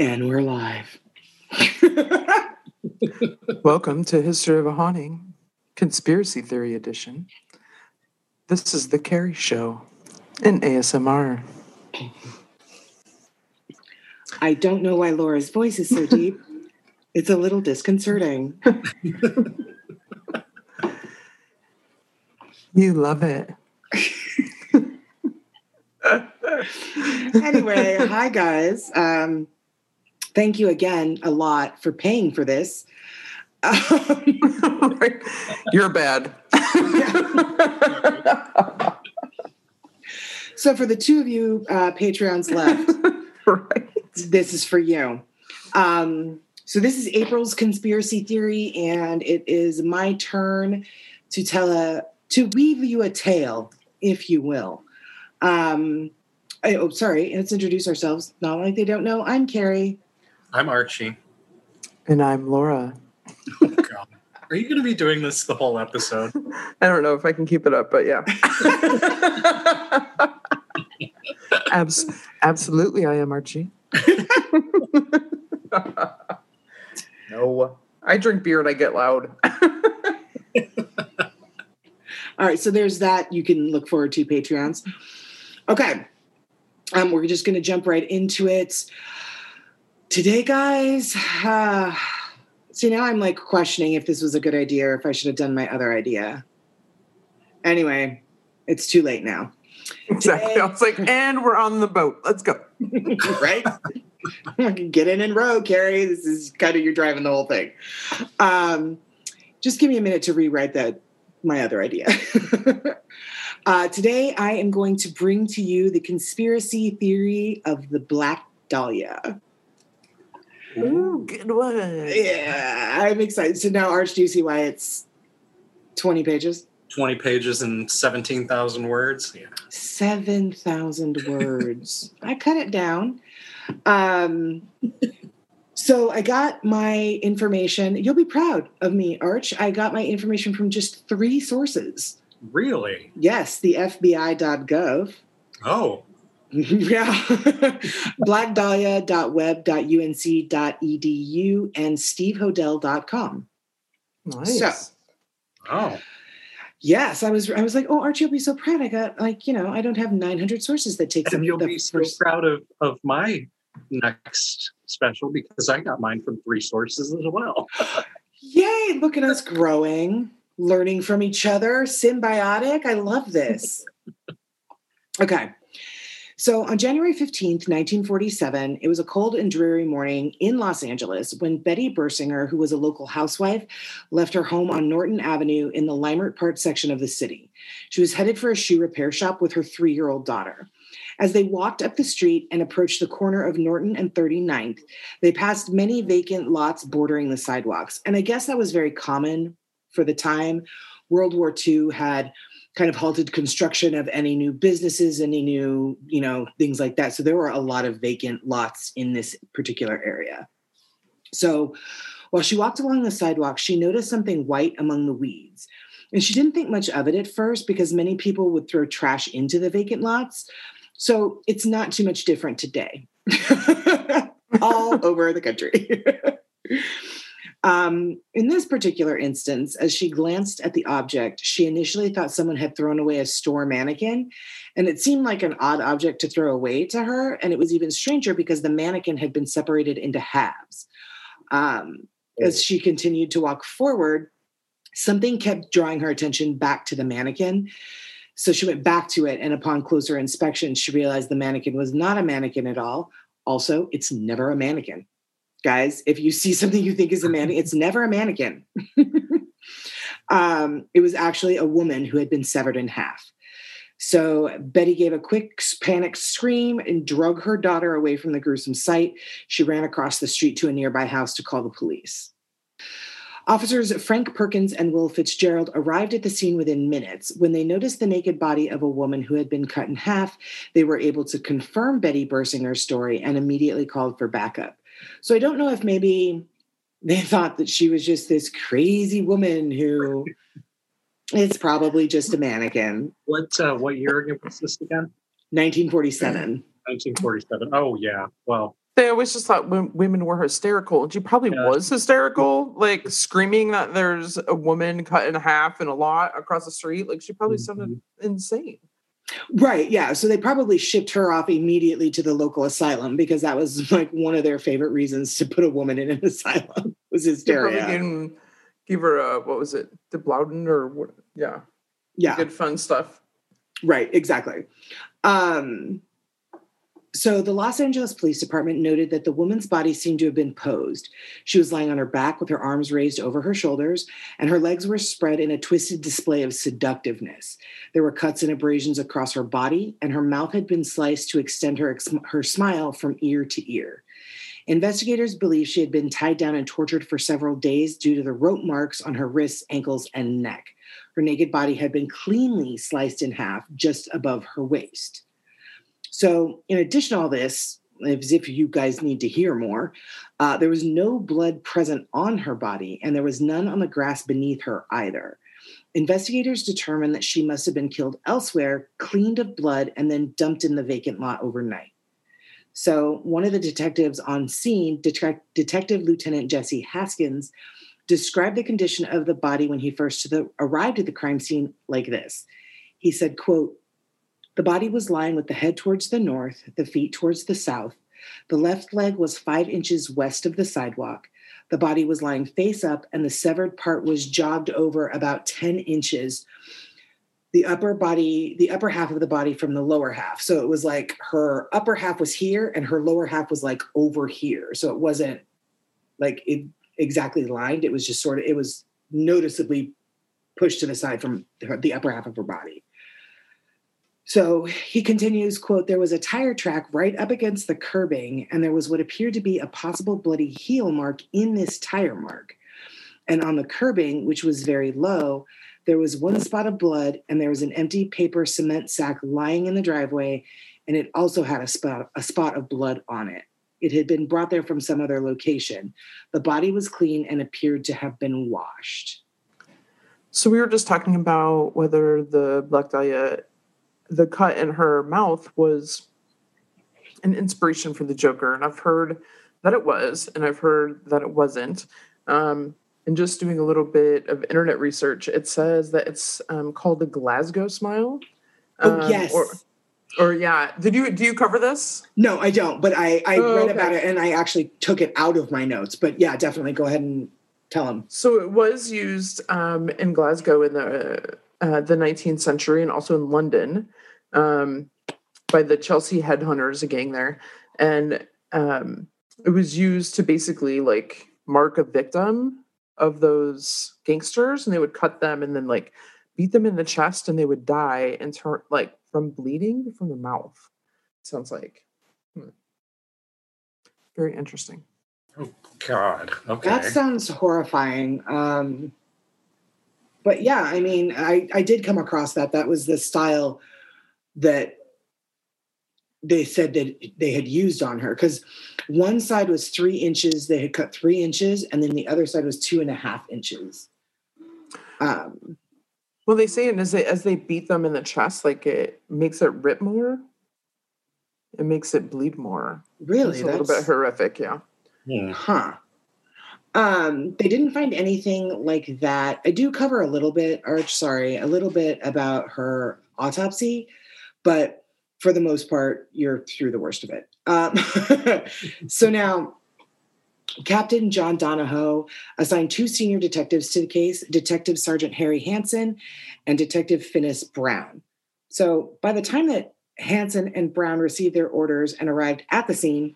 And we're live. Welcome to History of a Haunting, Conspiracy Theory Edition. This is The Carrie Show in ASMR. I don't know why Laura's voice is so deep. It's a little disconcerting. You love it. anyway, hi guys. Um, thank you again a lot for paying for this. Um, You're bad. so, for the two of you uh, Patreons left, right. this is for you. Um, so, this is April's conspiracy theory, and it is my turn to tell a to weave you a tale, if you will. Um, I, oh, sorry. Let's introduce ourselves. Not like they don't know. I'm Carrie. I'm Archie. And I'm Laura. Oh, God. Are you going to be doing this the whole episode? I don't know if I can keep it up, but yeah. Abs- absolutely, I am Archie. no. I drink beer and I get loud. All right, so there's that you can look forward to, Patreons. Okay, um, we're just going to jump right into it. Today, guys, uh, see, now I'm like questioning if this was a good idea or if I should have done my other idea. Anyway, it's too late now. Exactly. I was like, and we're on the boat. Let's go. right? Get in and row, Carrie. This is kind of you're driving the whole thing. Um, just give me a minute to rewrite that my other idea. uh, today, I am going to bring to you the conspiracy theory of the Black Dahlia. Ooh, good one. Yeah, I'm excited. So now, Arch, do you see why it's 20 pages? 20 pages and 17,000 words. Yeah. 7,000 words. I cut it down. Um, so I got my information. You'll be proud of me, Arch. I got my information from just three sources. Really? Yes, the FBI.gov. Oh. yeah. blackdahlia.web.unc.edu and stevehodel.com. Nice. So, Oh. yes, I was I was like, oh, Archie will be so proud. I got like, you know, I don't have 900 sources that take. And up you'll the be so proud of, of my next special because I got mine from three sources as well. Yay, look at us growing, learning from each other, symbiotic. I love this. okay. So on January 15th, 1947, it was a cold and dreary morning in Los Angeles when Betty Bersinger, who was a local housewife, left her home on Norton Avenue in the Leimert Park section of the city. She was headed for a shoe repair shop with her three year old daughter. As they walked up the street and approached the corner of Norton and 39th, they passed many vacant lots bordering the sidewalks. And I guess that was very common for the time. World War II had kind of halted construction of any new businesses, any new, you know, things like that. So there were a lot of vacant lots in this particular area. So while she walked along the sidewalk, she noticed something white among the weeds. And she didn't think much of it at first because many people would throw trash into the vacant lots. So it's not too much different today, all over the country. um, in this particular instance, as she glanced at the object, she initially thought someone had thrown away a store mannequin. And it seemed like an odd object to throw away to her. And it was even stranger because the mannequin had been separated into halves. Um, as she continued to walk forward, something kept drawing her attention back to the mannequin. So she went back to it, and upon closer inspection, she realized the mannequin was not a mannequin at all. Also, it's never a mannequin. Guys, if you see something you think is a mannequin, it's never a mannequin. um, it was actually a woman who had been severed in half. So Betty gave a quick panicked scream and drug her daughter away from the gruesome sight. She ran across the street to a nearby house to call the police. Officers Frank Perkins and Will Fitzgerald arrived at the scene within minutes. When they noticed the naked body of a woman who had been cut in half, they were able to confirm Betty Bersinger's story and immediately called for backup. So I don't know if maybe they thought that she was just this crazy woman who it's probably just a mannequin. What uh, what year again was this again? 1947. 1947. Oh yeah. Well, They always just thought w- women were hysterical, and she probably Yeah. was hysterical, like screaming that there's a woman cut in half in a lot across the street. Like she probably sounded insane. Right. Yeah. So they probably shipped her off immediately to the local asylum because that was like one of their favorite reasons to put a woman in an asylum was They probably hysteria. gave, gave her a what was it, the Blouden or what? Yeah, Yeah. good fun stuff. Right, exactly. Um, so the Los Angeles Police Department noted that the woman's body seemed to have been posed. She was lying on her back with her arms raised over her shoulders, and her legs were spread in a twisted display of seductiveness. There were cuts and abrasions across her body, and her mouth had been sliced to extend her, her smile from ear to ear. Investigators believe she had been tied down and tortured for several days due to the rope marks on her wrists, ankles, and neck. Her naked body had been cleanly sliced in half just above her waist. So, in addition to all this, as if you guys need to hear more, uh, there was no blood present on her body, and there was none on the grass beneath her either. Investigators determined that she must have been killed elsewhere, cleaned of blood, and then dumped in the vacant lot overnight. So, one of the detectives on scene, detec- Detective Lieutenant Jesse Haskins, described the condition of the body when he first the, arrived at the crime scene like this. He said, quote, the body was lying with the head towards the north, the feet towards the south. The left leg was five inches west of the sidewalk. The body was lying face up, and the severed part was jogged over about 10 inches. The upper body, the upper half of the body from the lower half. So it was like her upper half was here, and her lower half was like over here. So it wasn't like it exactly lined. It was just sort of, it was noticeably pushed to the side from the upper half of her body. So he continues, quote, there was a tire track right up against the curbing, and there was what appeared to be a possible bloody heel mark in this tire mark. And on the curbing, which was very low, there was one spot of blood, and there was an empty paper cement sack lying in the driveway, and it also had a spot, a spot of blood on it. It had been brought there from some other location. The body was clean and appeared to have been washed. So we were just talking about whether the Black Dahlia, the cut in her mouth was an inspiration for the Joker, and I've heard that it was, and I've heard that it wasn't. Um, and just doing a little bit of internet research, it says that it's um, called the Glasgow smile. Oh, Um, yes. Or, or yeah, did you do you cover this? No, I don't, but I, I Oh, read okay. about it and I actually took it out of my notes. But yeah, definitely go ahead and tell him. So it was used um, in Glasgow in the uh, the 19th century and also in London um, by the Chelsea headhunters, a gang there, and um, it was used to basically like mark a victim of those gangsters, and they would cut them and then like beat them in the chest, and they would die and turn like from bleeding from the mouth. Sounds like Hmm. very interesting. God. Okay. That sounds horrifying. Um, but yeah, I mean, I, I did come across that. That was the style that they said that they had used on her because one side was three inches, they had cut three inches, and then the other side was two and a half inches. Um, Well, they say and as they as they beat them in the chest, like it makes it rip more. It makes it bleed more. really, It's a little bit horrific, yeah. Hmm. Huh. Um, they didn't find anything like that. I do cover a little bit, Arch, sorry, a little bit about her autopsy, but for the most part, you're through the worst of it. Um, so now, Captain John Donahoe assigned two senior detectives to the case Detective Sergeant Harry Hansen and Detective Finis Brown. So by the time that Hansen and Brown received their orders and arrived at the scene,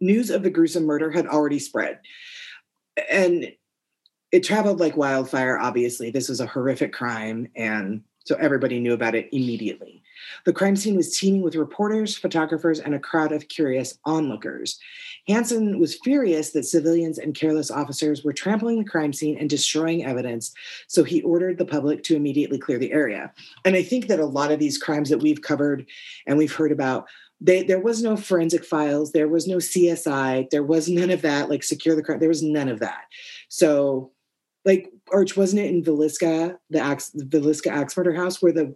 news of the gruesome murder had already spread. And it traveled like wildfire, obviously. This was a horrific crime, and so everybody knew about it immediately. The crime scene was teeming with reporters, photographers, and a crowd of curious onlookers. Hansen was furious that civilians and careless officers were trampling the crime scene and destroying evidence, so he ordered the public to immediately clear the area. And I think that a lot of these crimes that we've covered and we've heard about they, there was no forensic files there was no csi there was none of that like secure the crime there was none of that so like arch wasn't it in Villisca, the axe the Villisca axe murder house where the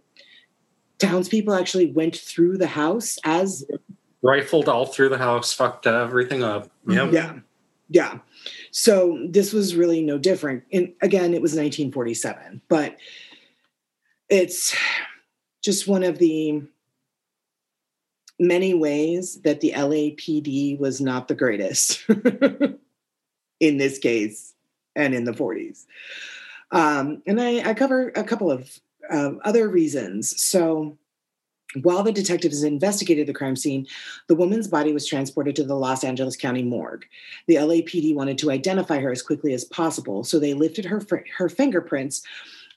townspeople actually went through the house as Rifled all through the house, fucked everything up. Mm-hmm. Yep. Yeah. Yeah. So this was really no different. And again, it was 1947, but it's just one of the many ways that the LAPD was not the greatest in this case and in the 40s. Um, and I, I, cover a couple of uh, other reasons. So, while the detectives investigated the crime scene, the woman's body was transported to the Los Angeles County morgue. The LAPD wanted to identify her as quickly as possible, so they lifted her her fingerprints,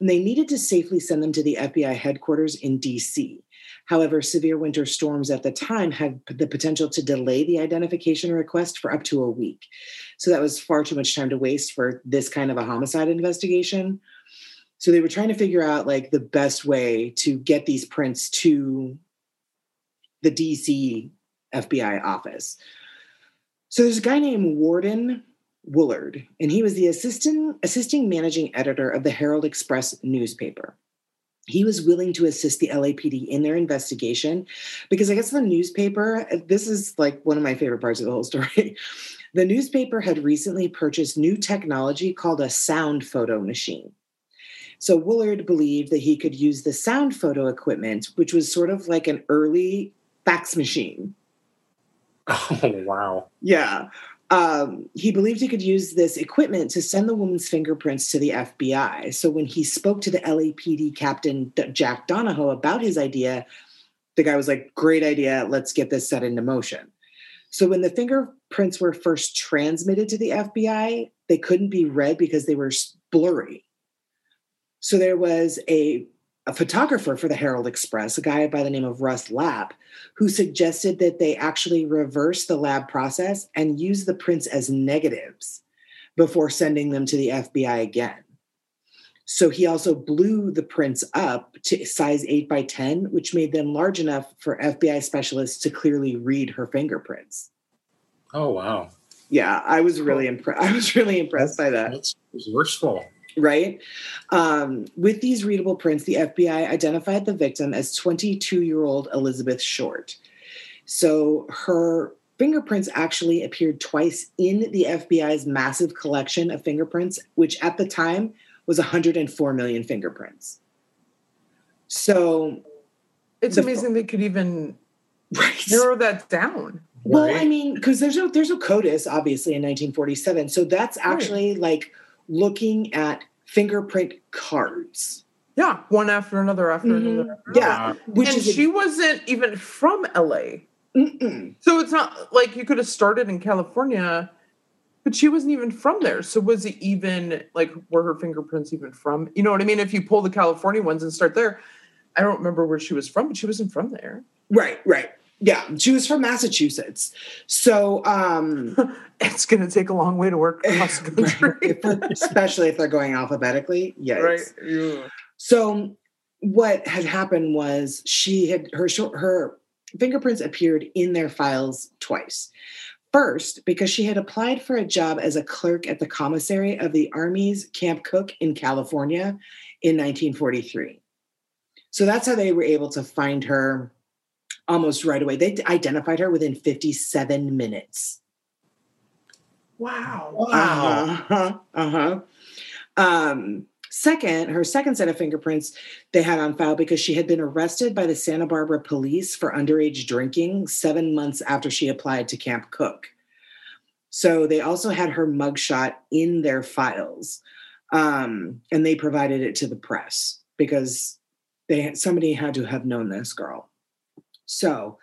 and they needed to safely send them to the FBI headquarters in DC. However, severe winter storms at the time had the potential to delay the identification request for up to a week. So that was far too much time to waste for this kind of a homicide investigation. So they were trying to figure out like the best way to get these prints to the DC FBI office. So there's a guy named Warden Woolard, and he was the assistant assisting managing editor of the Herald Express newspaper he was willing to assist the LAPD in their investigation because I guess the newspaper, this is like one of my favorite parts of the whole story. the newspaper had recently purchased new technology called a sound photo machine. So Woolard believed that he could use the sound photo equipment, which was sort of like an early fax machine. Oh, wow. Yeah um, he believed he could use this equipment to send the woman's fingerprints to the FBI. So when he spoke to the LAPD captain, Jack Donahoe, about his idea, the guy was like, Great idea. Let's get this set into motion. So when the fingerprints were first transmitted to the FBI, they couldn't be read because they were blurry. So there was a a photographer for the Herald Express, a guy by the name of Russ Lapp, who suggested that they actually reverse the lab process and use the prints as negatives before sending them to the FBI again. So he also blew the prints up to size 8 by 10, which made them large enough for FBI specialists to clearly read her fingerprints. Oh wow. Yeah, I was really impressed. I was really impressed by that. That's resourceful right? Um, with these readable prints, the FBI identified the victim as 22 year old Elizabeth Short. So her fingerprints actually appeared twice in the FBI's massive collection of fingerprints, which at the time was 104 million fingerprints. So it's amazing they could even right. narrow that down. Well, right? I mean, because there's no there's no CODIS obviously in 1947, so that's actually right. like looking at fingerprint cards. Yeah, one after another after mm-hmm. another. Yeah, which and she a- wasn't even from LA. Mm-mm. So it's not like you could have started in California, but she wasn't even from there. So was it even like were her fingerprints even from? You know what I mean? If you pull the California ones and start there, I don't remember where she was from, but she wasn't from there. Right, right. Yeah, she was from Massachusetts. So um it's going to take a long way to work across the country, especially if they're going alphabetically. Yes. Right. Yeah. So what had happened was she had her her fingerprints appeared in their files twice. First, because she had applied for a job as a clerk at the commissary of the Army's Camp Cooke in California in 1943. So that's how they were able to find her almost right away. They identified her within 57 minutes. Wow. Wow. Uh-huh. Uh-huh. Um, second, her second set of fingerprints they had on file because she had been arrested by the Santa Barbara police for underage drinking seven months after she applied to Camp Cooke. So they also had her mugshot in their files. Um, and they provided it to the press because they somebody had to have known this girl. So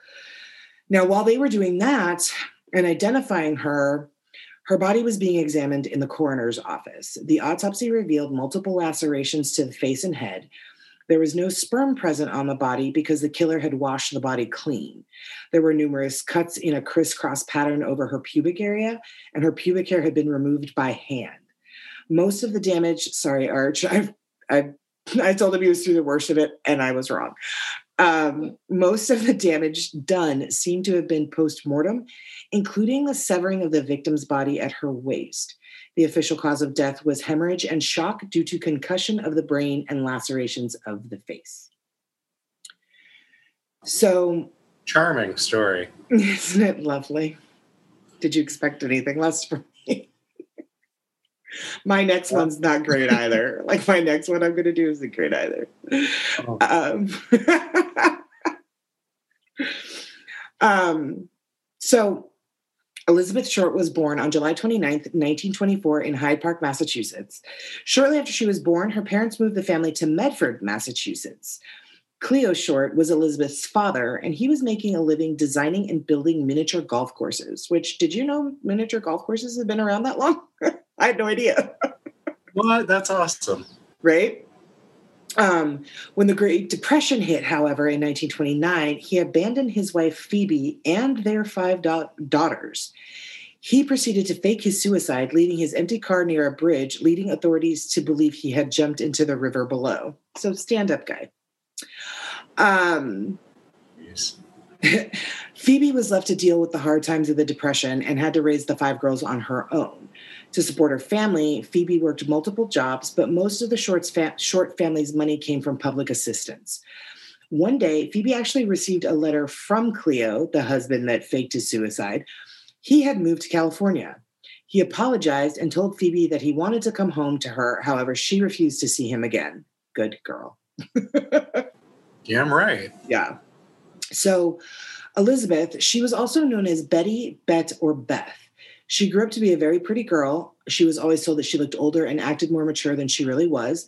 now, while they were doing that and identifying her, her body was being examined in the coroner's office. The autopsy revealed multiple lacerations to the face and head. There was no sperm present on the body because the killer had washed the body clean. There were numerous cuts in a crisscross pattern over her pubic area, and her pubic hair had been removed by hand. Most of the damage, sorry, Arch, I, I, I told him he was through the worst of it, and I was wrong. Um, most of the damage done seemed to have been post mortem, including the severing of the victim's body at her waist. The official cause of death was hemorrhage and shock due to concussion of the brain and lacerations of the face. So Charming story. Isn't it lovely? Did you expect anything less from? My next one's not great either. Like my next one I'm going to do isn't great either. Oh. Um, um, so Elizabeth Short was born on July 29th, 1924, in Hyde Park, Massachusetts. Shortly after she was born, her parents moved the family to Medford, Massachusetts. Cleo Short was Elizabeth's father, and he was making a living designing and building miniature golf courses. Which, did you know miniature golf courses have been around that long? I had no idea. What? That's awesome. right? Um, when the Great Depression hit, however, in 1929, he abandoned his wife Phoebe and their five da- daughters. He proceeded to fake his suicide, leaving his empty car near a bridge, leading authorities to believe he had jumped into the river below. So, stand up, guy. Um, Yes. Phoebe was left to deal with the hard times of the Depression and had to raise the five girls on her own. To support her family, Phoebe worked multiple jobs, but most of the fa- Short family's money came from public assistance. One day, Phoebe actually received a letter from Cleo, the husband that faked his suicide. He had moved to California. He apologized and told Phoebe that he wanted to come home to her. However, she refused to see him again. Good girl. Yeah, I'm right. Yeah. So, Elizabeth, she was also known as Betty, Bet, or Beth. She grew up to be a very pretty girl. She was always told that she looked older and acted more mature than she really was.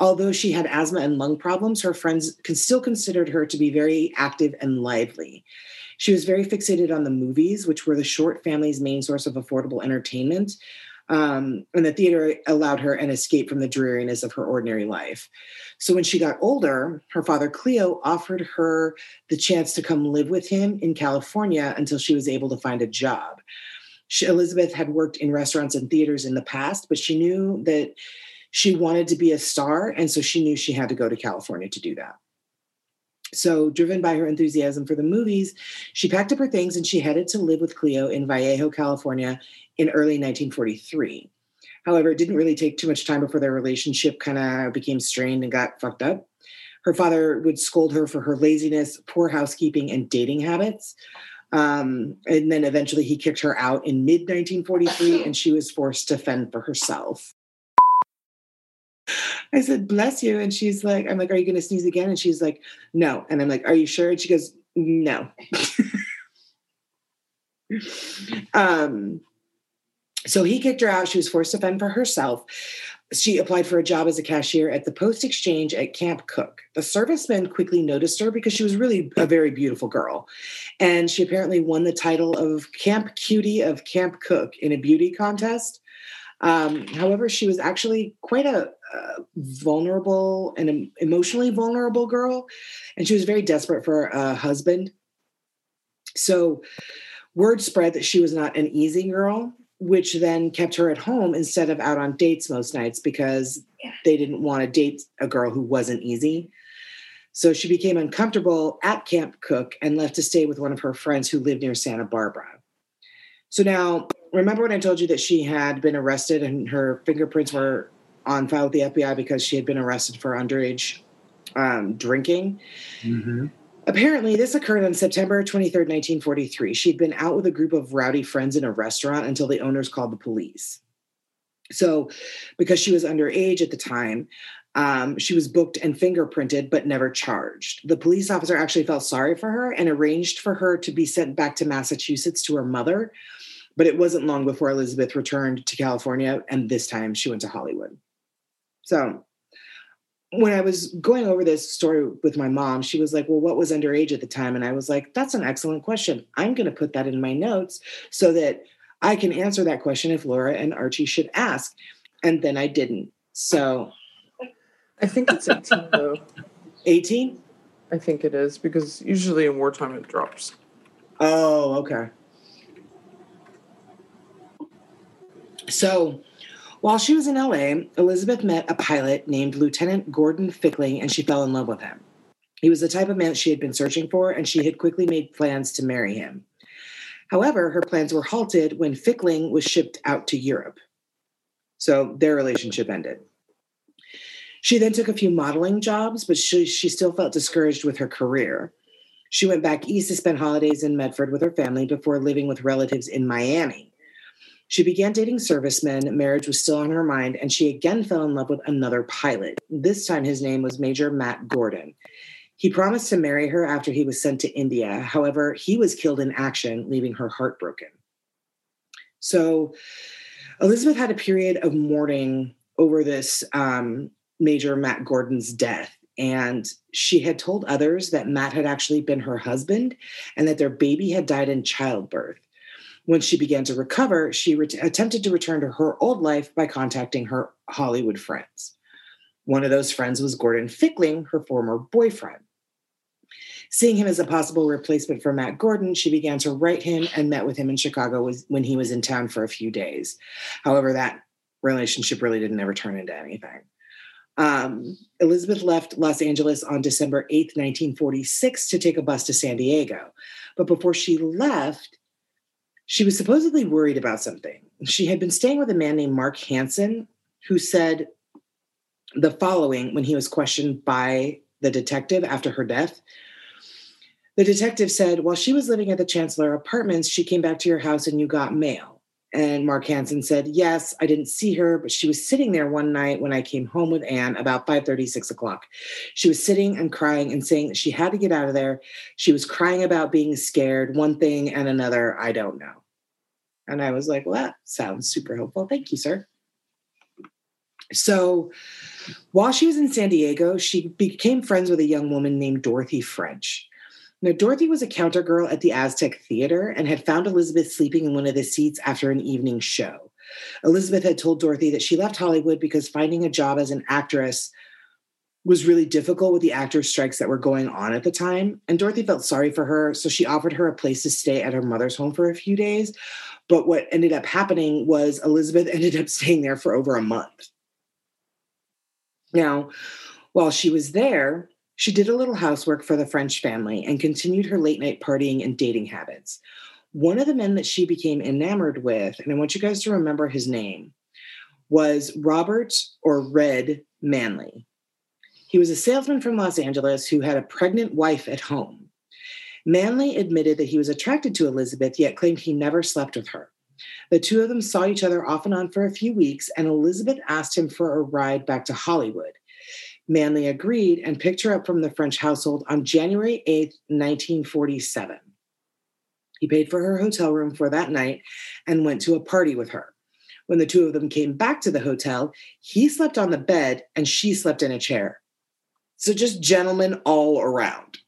Although she had asthma and lung problems, her friends still considered her to be very active and lively. She was very fixated on the movies, which were the short family's main source of affordable entertainment. Um, and the theater allowed her an escape from the dreariness of her ordinary life. So when she got older, her father Cleo offered her the chance to come live with him in California until she was able to find a job. She, Elizabeth had worked in restaurants and theaters in the past, but she knew that she wanted to be a star. And so she knew she had to go to California to do that. So, driven by her enthusiasm for the movies, she packed up her things and she headed to live with Cleo in Vallejo, California in early 1943. However, it didn't really take too much time before their relationship kind of became strained and got fucked up. Her father would scold her for her laziness, poor housekeeping, and dating habits. Um, and then eventually he kicked her out in mid 1943 and she was forced to fend for herself. I said, bless you. And she's like, I'm like, are you going to sneeze again? And she's like, no. And I'm like, are you sure? And she goes, no. um, so he kicked her out. She was forced to fend for herself. She applied for a job as a cashier at the Post Exchange at Camp Cooke. The servicemen quickly noticed her because she was really a very beautiful girl. And she apparently won the title of Camp Cutie of Camp Cooke in a beauty contest. Um, however, she was actually quite a, a vulnerable and emotionally vulnerable girl. And she was very desperate for a husband. So word spread that she was not an easy girl which then kept her at home instead of out on dates most nights because they didn't want to date a girl who wasn't easy. So she became uncomfortable at Camp Cooke and left to stay with one of her friends who lived near Santa Barbara. So now, remember when I told you that she had been arrested and her fingerprints were on file with the FBI because she had been arrested for underage um, drinking? Mm-hmm. Apparently, this occurred on September 23rd, 1943. She'd been out with a group of rowdy friends in a restaurant until the owners called the police. So, because she was underage at the time, um, she was booked and fingerprinted, but never charged. The police officer actually felt sorry for her and arranged for her to be sent back to Massachusetts to her mother. But it wasn't long before Elizabeth returned to California, and this time she went to Hollywood. So, when I was going over this story with my mom, she was like, Well, what was underage at the time? And I was like, That's an excellent question. I'm going to put that in my notes so that I can answer that question if Laura and Archie should ask. And then I didn't. So, I think it's 18 though. 18? I think it is because usually in wartime it drops. Oh, okay. So, while she was in LA, Elizabeth met a pilot named Lieutenant Gordon Fickling and she fell in love with him. He was the type of man she had been searching for, and she had quickly made plans to marry him. However, her plans were halted when Fickling was shipped out to Europe. So their relationship ended. She then took a few modeling jobs, but she, she still felt discouraged with her career. She went back east to spend holidays in Medford with her family before living with relatives in Miami. She began dating servicemen. Marriage was still on her mind, and she again fell in love with another pilot. This time, his name was Major Matt Gordon. He promised to marry her after he was sent to India. However, he was killed in action, leaving her heartbroken. So, Elizabeth had a period of mourning over this um, Major Matt Gordon's death. And she had told others that Matt had actually been her husband and that their baby had died in childbirth. When she began to recover, she attempted to return to her old life by contacting her Hollywood friends. One of those friends was Gordon Fickling, her former boyfriend. Seeing him as a possible replacement for Matt Gordon, she began to write him and met with him in Chicago when he was in town for a few days. However, that relationship really didn't ever turn into anything. Um, Elizabeth left Los Angeles on December 8th, 1946, to take a bus to San Diego. But before she left, she was supposedly worried about something. She had been staying with a man named Mark Hansen, who said the following when he was questioned by the detective after her death. The detective said, While she was living at the Chancellor Apartments, she came back to your house and you got mail. And Mark Hansen said, Yes, I didn't see her, but she was sitting there one night when I came home with Anne about 5 30, 6 o'clock. She was sitting and crying and saying that she had to get out of there. She was crying about being scared, one thing and another. I don't know. And I was like, Well, that sounds super helpful. Thank you, sir. So while she was in San Diego, she became friends with a young woman named Dorothy French. Now, Dorothy was a counter girl at the Aztec Theater and had found Elizabeth sleeping in one of the seats after an evening show. Elizabeth had told Dorothy that she left Hollywood because finding a job as an actress was really difficult with the actors' strikes that were going on at the time. And Dorothy felt sorry for her, so she offered her a place to stay at her mother's home for a few days. But what ended up happening was Elizabeth ended up staying there for over a month. Now, while she was there, she did a little housework for the French family and continued her late night partying and dating habits. One of the men that she became enamored with, and I want you guys to remember his name, was Robert or Red Manley. He was a salesman from Los Angeles who had a pregnant wife at home. Manley admitted that he was attracted to Elizabeth, yet claimed he never slept with her. The two of them saw each other off and on for a few weeks, and Elizabeth asked him for a ride back to Hollywood. Manley agreed and picked her up from the French household on January 8, 1947. He paid for her hotel room for that night and went to a party with her. When the two of them came back to the hotel, he slept on the bed and she slept in a chair. So just gentlemen all around.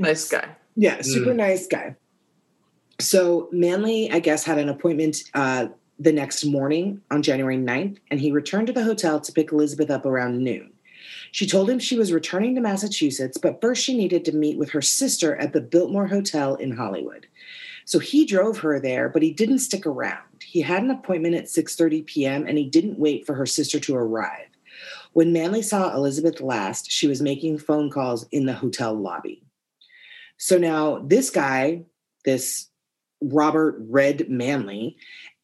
nice guy. Yeah, super mm. nice guy. So Manley, I guess, had an appointment uh, the next morning on January 9th, and he returned to the hotel to pick Elizabeth up around noon. She told him she was returning to Massachusetts, but first she needed to meet with her sister at the Biltmore Hotel in Hollywood. So he drove her there, but he didn't stick around. He had an appointment at 6:30 p.m. and he didn't wait for her sister to arrive. When Manley saw Elizabeth last, she was making phone calls in the hotel lobby. So now this guy, this Robert Red Manley,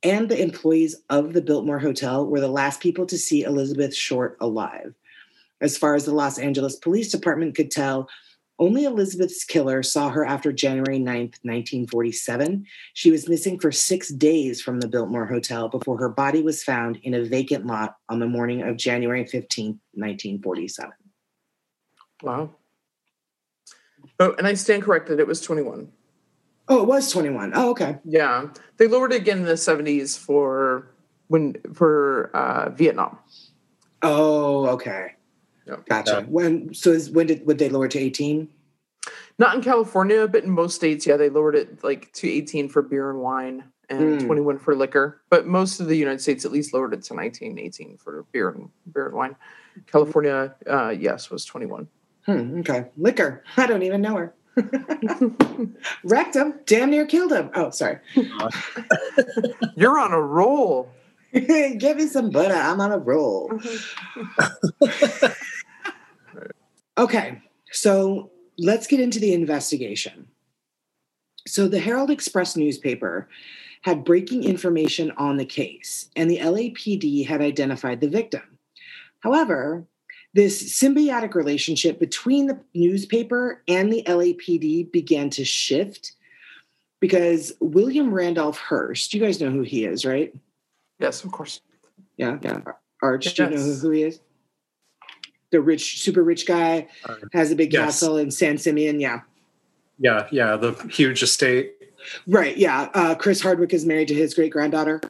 and the employees of the Biltmore Hotel were the last people to see Elizabeth Short alive. As far as the Los Angeles Police Department could tell, only Elizabeth's killer saw her after January 9th, 1947. She was missing for six days from the Biltmore Hotel before her body was found in a vacant lot on the morning of January 15th, 1947. Wow. Oh, and I stand corrected. It was 21. Oh, it was 21. Oh, okay. Yeah. They lowered it again in the 70s for when for uh, Vietnam. Oh, okay. Yep. Gotcha. Yeah. When so is when did would they lower to 18? Not in California, but in most states, yeah, they lowered it like to 18 for beer and wine and mm. 21 for liquor. But most of the United States at least lowered it to 19, 18 for beer and beer and wine. California, uh, yes, was 21. Hmm, okay. Liquor. I don't even know her. Wrecked him. Damn near killed him. Oh, sorry. You're on a roll. Give me some butter. I'm on a roll. Uh-huh. okay, so let's get into the investigation. So, the Herald Express newspaper had breaking information on the case, and the LAPD had identified the victim. However, this symbiotic relationship between the newspaper and the LAPD began to shift because William Randolph Hearst, you guys know who he is, right? Yes, of course. Yeah, yeah. Arch, yes. do you know who, who he is? The rich, super rich guy Uh, has a big yes. castle in San Simeon. Yeah, yeah, yeah, the huge estate. right. Yeah, uh, Chris Hardwick is married to his great granddaughter.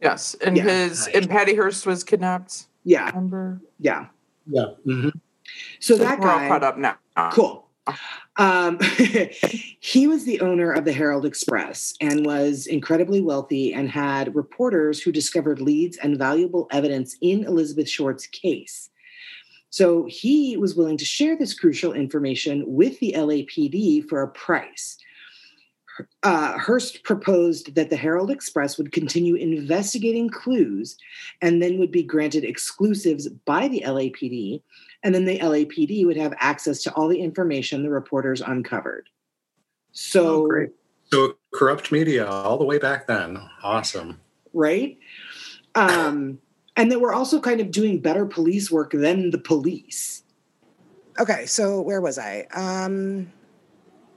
Yes, and Yeah. his and Patty Hearst was kidnapped. Yeah, Remember? yeah. Yeah. hmm So that we're all guy, caught up now. cool. Um, he was the owner of the Herald Express and was incredibly wealthy and had reporters who discovered leads and valuable evidence in Elizabeth Short's case. So he was willing to share this crucial information with the LAPD for a price. Uh, Hearst proposed that the Herald Express would continue investigating clues and then would be granted exclusives by the LAPD and then the LAPD would have access to all the information the reporters uncovered. So, Oh, great. So corrupt media all the way back then. Awesome. right? Um, and that we're also kind of doing better police work than the police. Okay, so where was I? Um,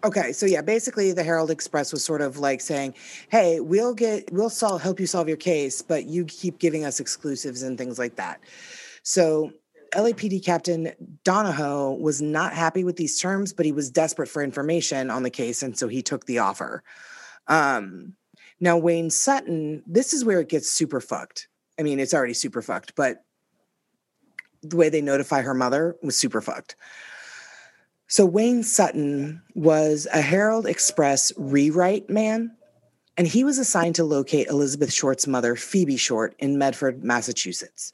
okay, so yeah, basically the Herald Express was sort of like saying, "Hey, we'll get, we'll solve, help you solve your case, but you keep giving us exclusives and things like that." So LAPD Captain Donahoe was not happy with these terms, but he was desperate for information on the case, and so he took the offer. Um, now, Wayne Sutton, this is where it gets super fucked. I mean, it's already super fucked, but the way they notify her mother was super fucked. So, Wayne Sutton was a Herald Express rewrite man, and he was assigned to locate Elizabeth Short's mother, Phoebe Short, in Medford, Massachusetts.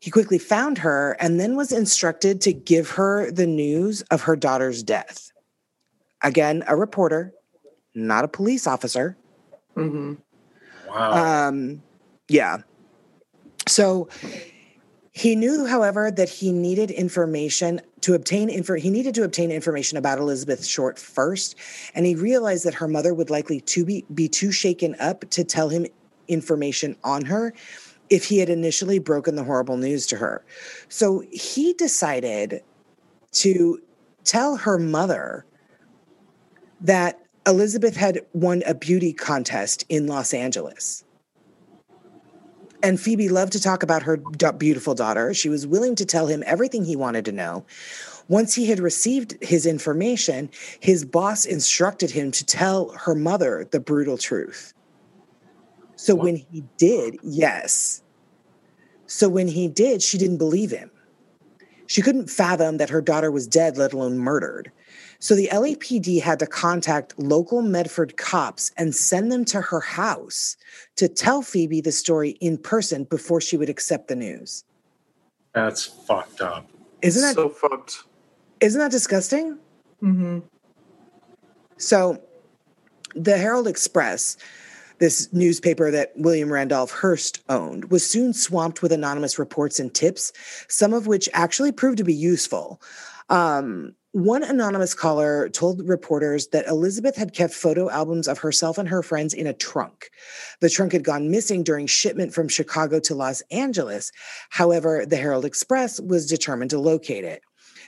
He quickly found her and then was instructed to give her the news of her daughter's death. Again, a reporter, not a police officer. hmm Wow. Um, yeah. So he knew, however, that he needed information to obtain info. He needed to obtain information about Elizabeth Short first, and he realized that her mother would likely to be, be too shaken up to tell him information on her if he had initially broken the horrible news to her. So he decided to tell her mother that Elizabeth had won a beauty contest in Los Angeles. And Phoebe loved to talk about her beautiful daughter. She was willing to tell him everything he wanted to know. Once he had received his information, his boss instructed him to tell her mother the brutal truth. So What? when he did, yes. So when he did, she didn't believe him. She couldn't fathom that her daughter was dead, let alone murdered. So the LAPD had to contact local Medford cops and send them to her house to tell Phoebe the story in person before she would accept the news. That's fucked up. Isn't that so fucked? Isn't that disgusting? hmm So the Herald Express, this newspaper that William Randolph Hearst owned, was soon swamped with anonymous reports and tips, some of which actually proved to be useful. Um, one anonymous caller told reporters that Elizabeth had kept photo albums of herself and her friends in a trunk. The trunk had gone missing during shipment from Chicago to Los Angeles. However, the Herald Express was determined to locate it.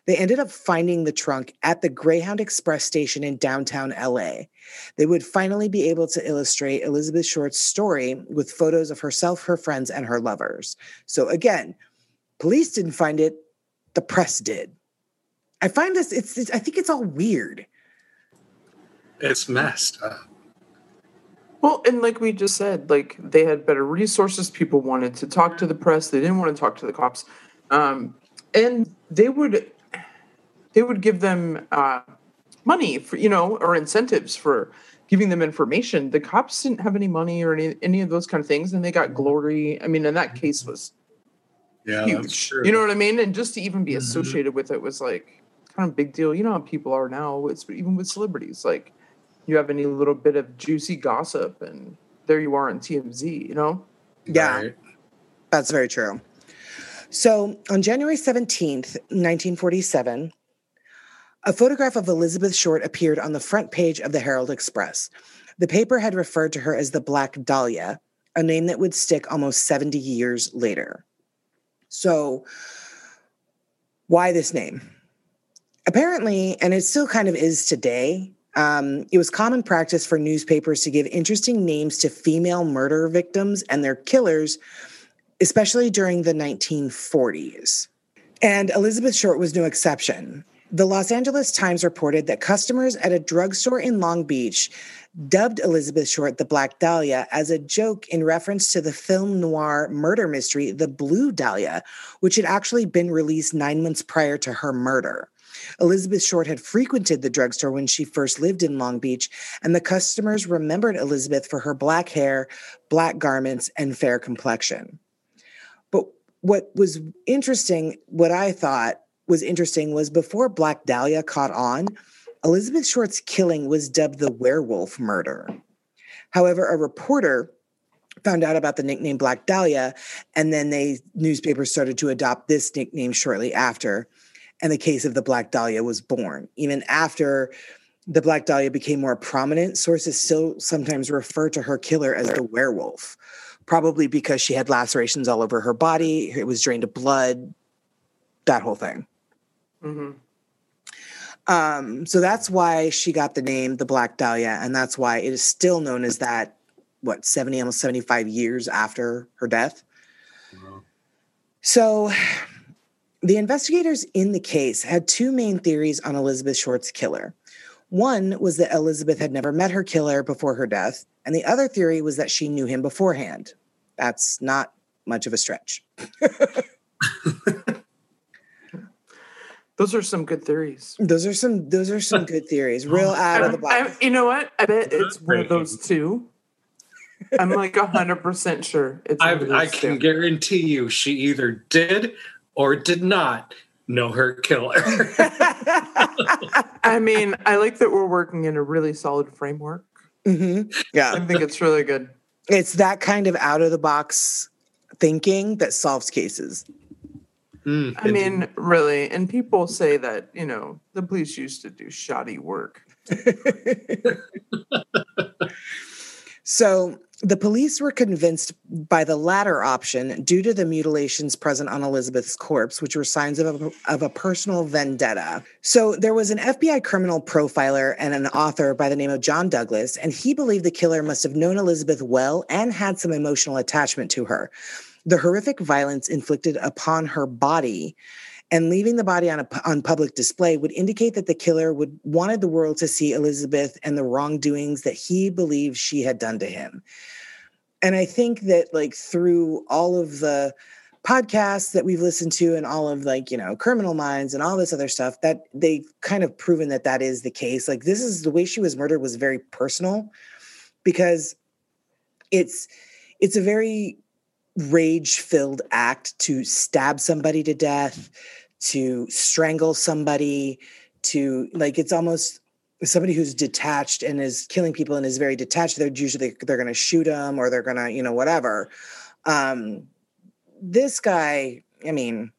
They ended up finding the trunk at the Greyhound Express station in downtown LA. They would finally be able to illustrate Elizabeth Short's story with photos of herself, her friends, and her lovers. So again, police didn't find it, the press did. I find this, it's, it's I think it's all weird. It's messed up. Well, and like we just said, like they had better resources. People wanted to talk to the press. They didn't want to talk to the cops, um, and they would they would give them uh, money for you know or incentives for giving them information. The cops didn't have any money or any any of those kind of things, and they got glory. I mean, and that case was Yeah, that's huge. true. You know what I mean? And just to even be Mhm. associated with it was like kind of big deal. You know how people are now. It's even with celebrities. Like you have any little bit of juicy gossip, and there you are on TMZ. You know? Yeah. Right. That's very true. So on January 17th, 1947, a photograph of Elizabeth Short appeared on the front page of the Herald Express. The paper had referred to her as the Black Dahlia, a name that would stick almost 70 years later. So, why this name? Apparently, and it still kind of is today, um, it was common practice for newspapers to give interesting names to female murder victims and their killers, especially during the 1940s. And Elizabeth Short was no exception. The Los Angeles Times reported that customers at a drugstore in Long Beach dubbed Elizabeth Short the Black Dahlia as a joke in reference to the film noir murder mystery, The Blue Dahlia, which had actually been released nine months prior to her murder. Elizabeth Short had frequented the drugstore when she first lived in Long Beach, and the customers remembered Elizabeth for her black hair, black garments, and fair complexion. But what was interesting, what I thought was interesting, was before Black Dahlia caught on, Elizabeth Short's killing was dubbed the werewolf murder. However, a reporter found out about the nickname Black Dahlia, and then they newspapers started to adopt this nickname shortly after and the case of the Black Dahlia was born. Even after the Black Dahlia became more prominent, sources still sometimes refer to her killer as the werewolf, probably because she had lacerations all over her body, it was drained of blood, that whole thing. Mm-hmm. Um, so that's why she got the name the Black Dahlia, and that's why it is still known as that. What seventy, almost seventy-five years after her death. So the investigators in the case had two main theories on Elizabeth Short's killer. One was that Elizabeth had never met her killer before her death, and the other theory was that she knew him beforehand. That's not much of a stretch. those are some good theories. Those are some those are some good theories. Real out of the box. I, you know what? I bet it's one of those two. I'm like hundred percent sure. It's I, I can two. guarantee you, she either did or did not know her killer. I mean, I like that we're working in a really solid framework. Mm-hmm. Yeah. I think it's really good. It's that kind of out of the box thinking that solves cases. Mm, I mean, really. And people say that, you know, the police used to do shoddy work. so the police were convinced by the latter option due to the mutilations present on Elizabeth's corpse, which were signs of a, of a personal vendetta. So there was an FBI criminal profiler and an author by the name of John Douglas, and he believed the killer must have known Elizabeth well and had some emotional attachment to her. The horrific violence inflicted upon her body and leaving the body on a, on public display would indicate that the killer would wanted the world to see Elizabeth and the wrongdoings that he believed she had done to him. And I think that like through all of the podcasts that we've listened to and all of like you know criminal minds and all this other stuff that they've kind of proven that that is the case like this is the way she was murdered was very personal because it's it's a very rage filled act to stab somebody to death, to strangle somebody, to like it's almost somebody who's detached and is killing people and is very detached. They're usually they're going to shoot them or they're going to you know whatever. Um, this guy, I mean,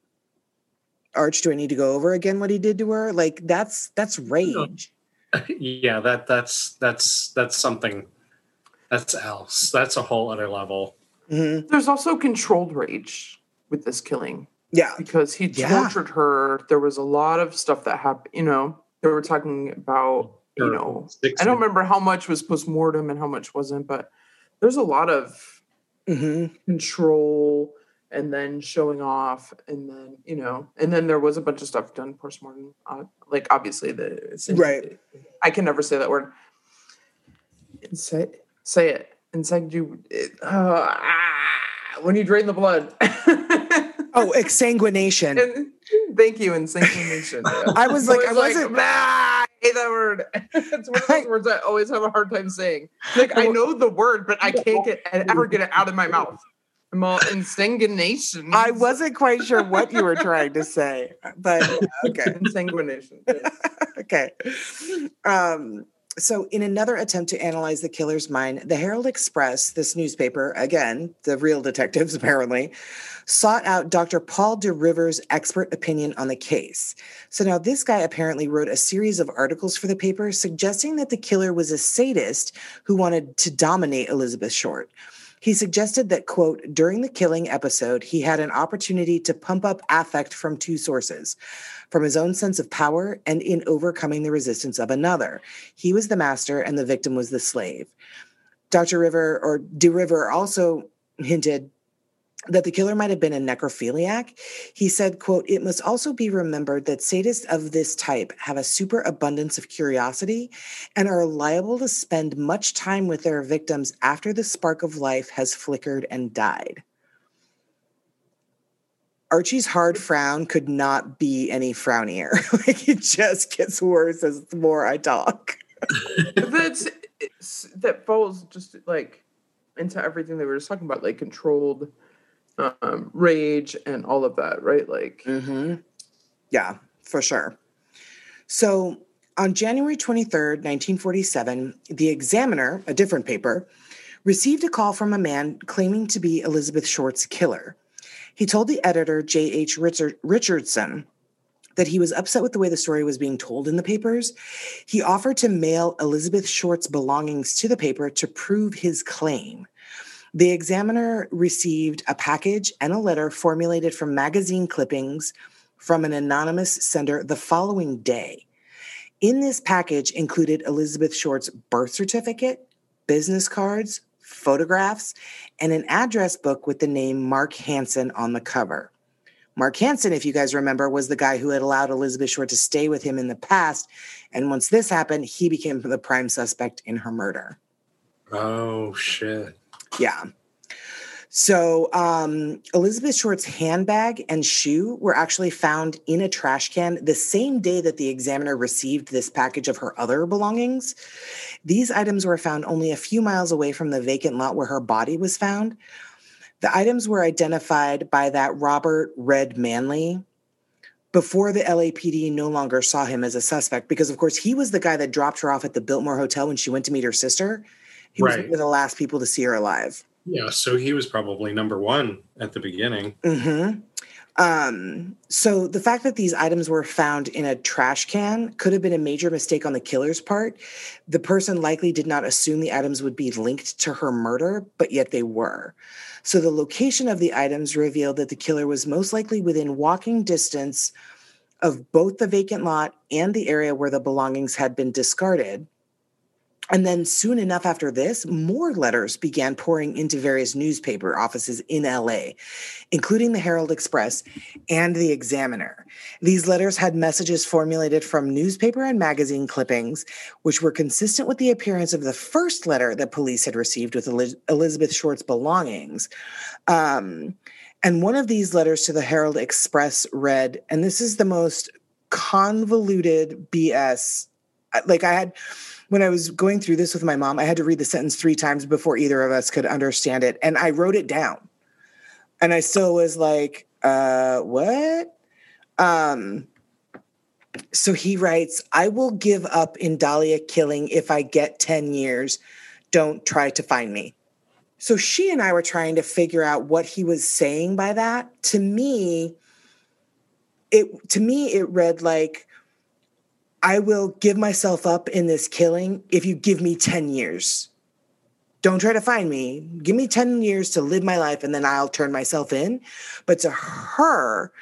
Arch, do I need to go over again what he did to her? Like that's that's rage. Yeah, that that's that's that's something that's else. That's a whole other level. Mm-hmm. There's also controlled rage with this killing. Yeah. Because he tortured yeah. her. There was a lot of stuff that happened, you know, they were talking about, you know, I don't remember how much was postmortem and how much wasn't, but there's a lot of mm-hmm. control and then showing off and then you know and then there was a bunch of stuff done postmortem uh, like obviously the right i can never say that word say say it inside you uh, ah, when you drain the blood. oh, exsanguination. And, thank you, exsanguination. Yeah. I was like, I, was I wasn't. Like, ah, I hate that word. it's one of those words I always have a hard time saying. Like I know the word, but I can't get ever get it out of my mouth. I'm all insanguination. I wasn't quite sure what you were trying to say, but okay. Insanguination. Yes. okay. Um, so, in another attempt to analyze the killer's mind, the Herald Express, this newspaper, again, the real detectives apparently, sought out Dr. Paul DeRiver's expert opinion on the case. So now this guy apparently wrote a series of articles for the paper suggesting that the killer was a sadist who wanted to dominate Elizabeth Short. He suggested that, quote, during the killing episode, he had an opportunity to pump up affect from two sources from his own sense of power and in overcoming the resistance of another. He was the master and the victim was the slave. Dr. River or De River also hinted that the killer might have been a necrophiliac he said quote it must also be remembered that sadists of this type have a superabundance of curiosity and are liable to spend much time with their victims after the spark of life has flickered and died. Archie's hard frown could not be any frownier. Like it just gets worse as the more i talk. That's that falls just like into everything we were just talking about like controlled um, rage and all of that, right? Like, mm-hmm. yeah, for sure. So on January 23rd, 1947, the Examiner, a different paper, received a call from a man claiming to be Elizabeth Short's killer. He told the editor, J.H. Richard- Richardson, that he was upset with the way the story was being told in the papers. He offered to mail Elizabeth Short's belongings to the paper to prove his claim. The examiner received a package and a letter formulated from magazine clippings from an anonymous sender the following day. In this package included Elizabeth Short's birth certificate, business cards, photographs, and an address book with the name Mark Hansen on the cover. Mark Hansen, if you guys remember, was the guy who had allowed Elizabeth Short to stay with him in the past. And once this happened, he became the prime suspect in her murder. Oh, shit. Yeah. So um, Elizabeth Short's handbag and shoe were actually found in a trash can the same day that the examiner received this package of her other belongings. These items were found only a few miles away from the vacant lot where her body was found. The items were identified by that Robert Red Manley before the LAPD no longer saw him as a suspect because, of course, he was the guy that dropped her off at the Biltmore Hotel when she went to meet her sister. He right. was one of the last people to see her alive. Yeah, so he was probably number one at the beginning. Mm-hmm. Um, so the fact that these items were found in a trash can could have been a major mistake on the killer's part. The person likely did not assume the items would be linked to her murder, but yet they were. So the location of the items revealed that the killer was most likely within walking distance of both the vacant lot and the area where the belongings had been discarded. And then soon enough after this, more letters began pouring into various newspaper offices in LA, including the Herald Express and the Examiner. These letters had messages formulated from newspaper and magazine clippings, which were consistent with the appearance of the first letter that police had received with Elizabeth Short's belongings. Um, and one of these letters to the Herald Express read, and this is the most convoluted BS. Like I had when I was going through this with my mom, I had to read the sentence three times before either of us could understand it. And I wrote it down. And I still was like, uh, what? Um, so he writes, I will give up in Dahlia killing if I get 10 years. Don't try to find me. So she and I were trying to figure out what he was saying by that. To me, it to me it read like I will give myself up in this killing if you give me 10 years. Don't try to find me. Give me 10 years to live my life and then I'll turn myself in. But to her,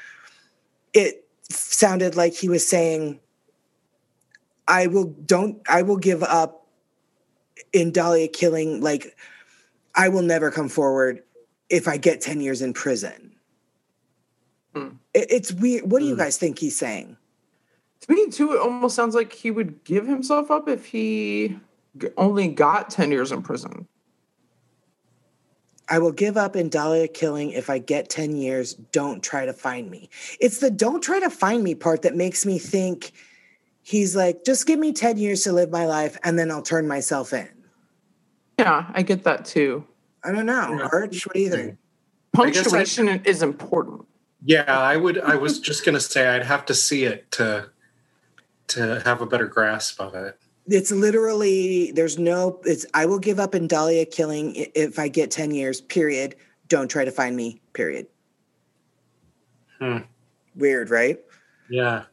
it sounded like he was saying, I will don't I will give up in Dahlia killing like I will never come forward if I get 10 years in prison. Mm. It, it's weird. What do you hmm. guys think he's saying? To me too it almost sounds like he would give himself up if he only got 10 years in prison I will give up in Dahlia killing if I get 10 years. Don't try to find me. It's the don't try to find me part that makes me think he's like, just give me 10 years to live my life and then I'll turn myself in. Yeah, I get that too. I don't know. Yeah. Arch, what do you think? Punctuation I, is important. Yeah, I would. I was just going to say I'd have to see it to to have a better grasp of it. It's literally there's no it's I will give up in Dahlia killing if I get 10 years, period. Don't try to find me, period. Hmm. Weird, right? Yeah.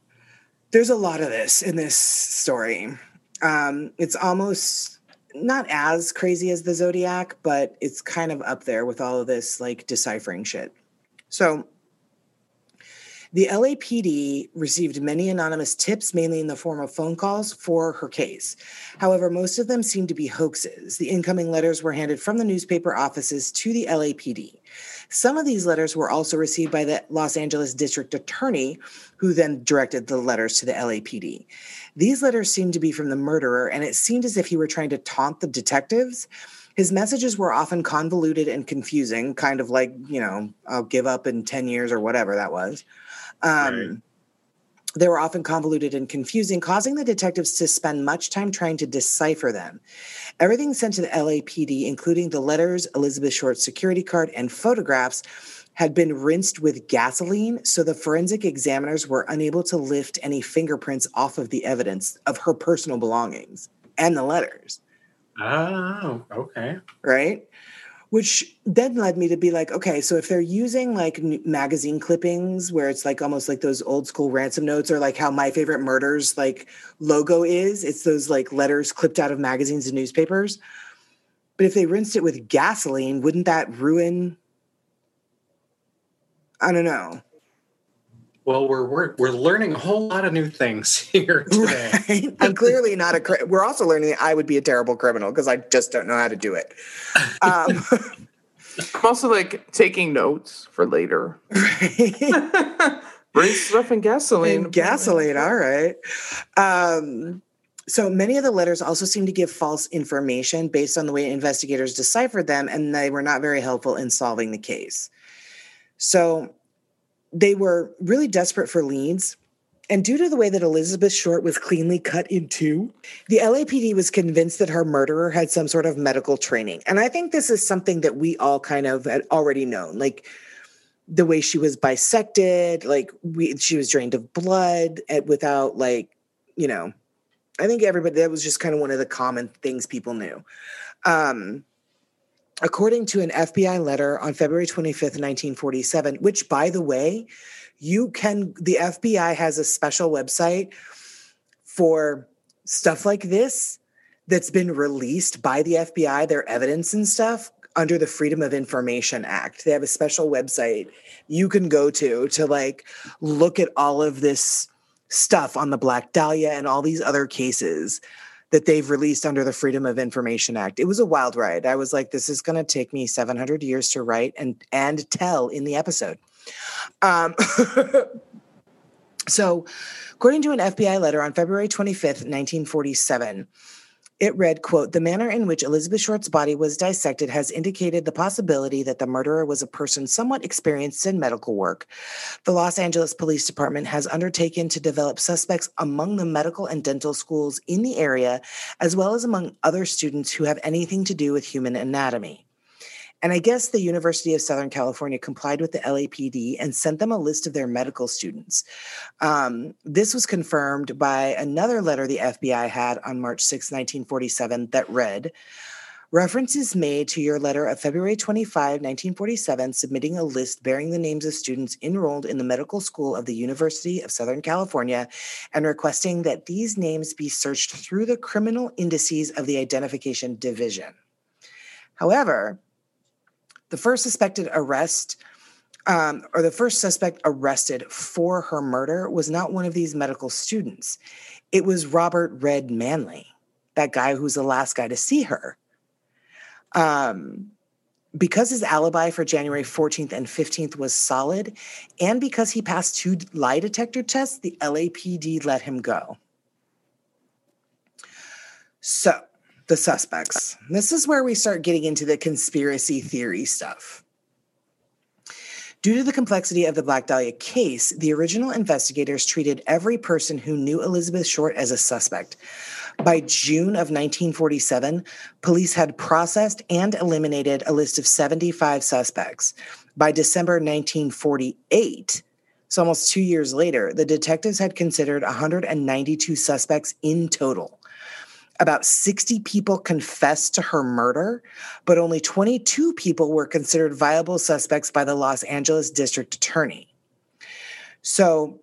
There's a lot of this in this story. Um, it's almost not as crazy as the Zodiac, but it's kind of up there with all of this like deciphering shit. So the LAPD received many anonymous tips, mainly in the form of phone calls, for her case. However, most of them seemed to be hoaxes. The incoming letters were handed from the newspaper offices to the LAPD. Some of these letters were also received by the Los Angeles district attorney, who then directed the letters to the LAPD. These letters seemed to be from the murderer, and it seemed as if he were trying to taunt the detectives. His messages were often convoluted and confusing, kind of like, you know, I'll give up in 10 years or whatever that was. Um, Right. They were often convoluted and confusing, causing the detectives to spend much time trying to decipher them. Everything sent to the LAPD, including the letters, Elizabeth Short's security card, and photographs, had been rinsed with gasoline, so the forensic examiners were unable to lift any fingerprints off of the evidence of her personal belongings and the letters Oh, okay. right? Which then led me to be like, okay, so if they're using like magazine clippings where it's like almost like those old school ransom notes or like how my favorite murders like logo is, it's those like letters clipped out of magazines and newspapers. But if they rinsed it with gasoline, wouldn't that ruin? I don't know. Well, we're we're we're learning a whole lot of new things here today. Right? I'm clearly not a. Cri- We're also learning that I would be a terrible criminal because I just don't know how to do it. Um, I'm also like taking notes for later. Right? Bring stuff and gasoline. And gasoline, all right. Um, so many of the letters also seem to give false information based on the way investigators deciphered them, and they were not very helpful in solving the case. So they were really desperate for leads. And due to the way that Elizabeth Short was cleanly cut in two, the LAPD was convinced that her murderer had some sort of medical training. And I think this is something that we all kind of had already known. Like, the way she was bisected, like we she was drained of blood and without like, you know, I think everybody that was just kind of one of the common things people knew. Um according to an FBI letter on February 25th, 1947, which by the way, you can the FBI has a special website for stuff like this that's been released by the FBI, their evidence and stuff under the Freedom of Information Act. They have a special website you can go to to like look at all of this stuff on the Black Dahlia and all these other cases that they've released under the Freedom of Information Act. It was a wild ride. I was like, this is going to take me 700 years to write and and tell in the episode. Um, so, according to an FBI letter on February 25th, 1947, it read, quote, the manner in which Elizabeth Short's body was dissected has indicated the possibility that the murderer was a person somewhat experienced in medical work. The Los Angeles Police Department has undertaken to develop suspects among the medical and dental schools in the area, as well as among other students who have anything to do with human anatomy. And I guess the University of Southern California complied with the LAPD and sent them a list of their medical students. Um, this was confirmed by another letter the FBI had on March 6, 1947, that read References made to your letter of February 25, 1947, submitting a list bearing the names of students enrolled in the medical school of the University of Southern California and requesting that these names be searched through the criminal indices of the Identification Division. However, the first suspected arrest um, or the first suspect arrested for her murder was not one of these medical students. It was Robert Red Manley, that guy who's the last guy to see her. Um, because his alibi for January 14th and 15th was solid, and because he passed two lie detector tests, the LAPD let him go. So, the suspects. This is where we start getting into the conspiracy theory stuff. Due to the complexity of the Black Dahlia case, the original investigators treated every person who knew Elizabeth Short as a suspect. By June of 1947, police had processed and eliminated a list of 75 suspects. By December 1948, so almost two years later, the detectives had considered 192 suspects in total about 60 people confessed to her murder, but only 22 people were considered viable suspects by the Los Angeles district attorney. So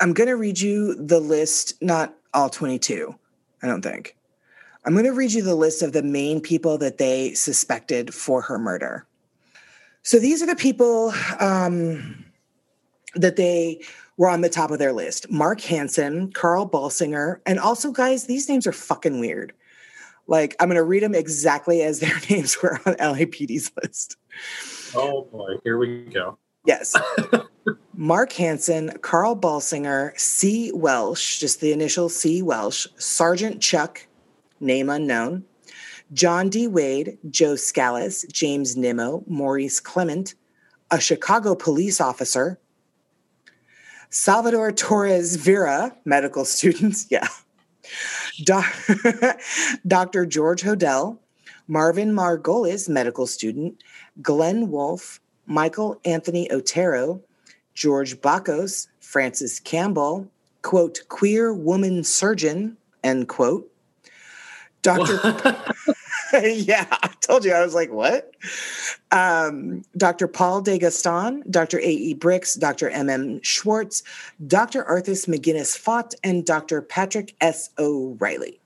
I'm going to read you the list, not all 22, I don't think. I'm going to read you the list of the main people that they suspected for her murder. So these are the people um, that they were on the top of their list Mark Hansen, Carl Balsinger, and also, guys, these names are fucking weird. Like, I'm going to read them exactly as their names were on LAPD's list. Oh boy, here we go. Yes. Mark Hansen, Carl Balsinger, C. Welsh, just the initial C. Welsh, Sergeant Chuck, name unknown, John D. Wade, Joe Scalise, James Nimmo, Maurice Clement, a Chicago police officer, Salvador Torres Vera, medical student, yeah, Dr. George Hodel, Marvin Margolis, medical student, Glenn Wolfe, Michael Anthony Otero, George Bacos, Francis Campbell, quote, queer woman surgeon, end quote. Dr. yeah, I told you. I was like, what? Um, Dr. Paul DeGaston, Dr. A.E. Bricks, Dr. M.M. Schwartz, Dr. Arthur McGinnis Faught, and Dr. Patrick S. O'Reilly.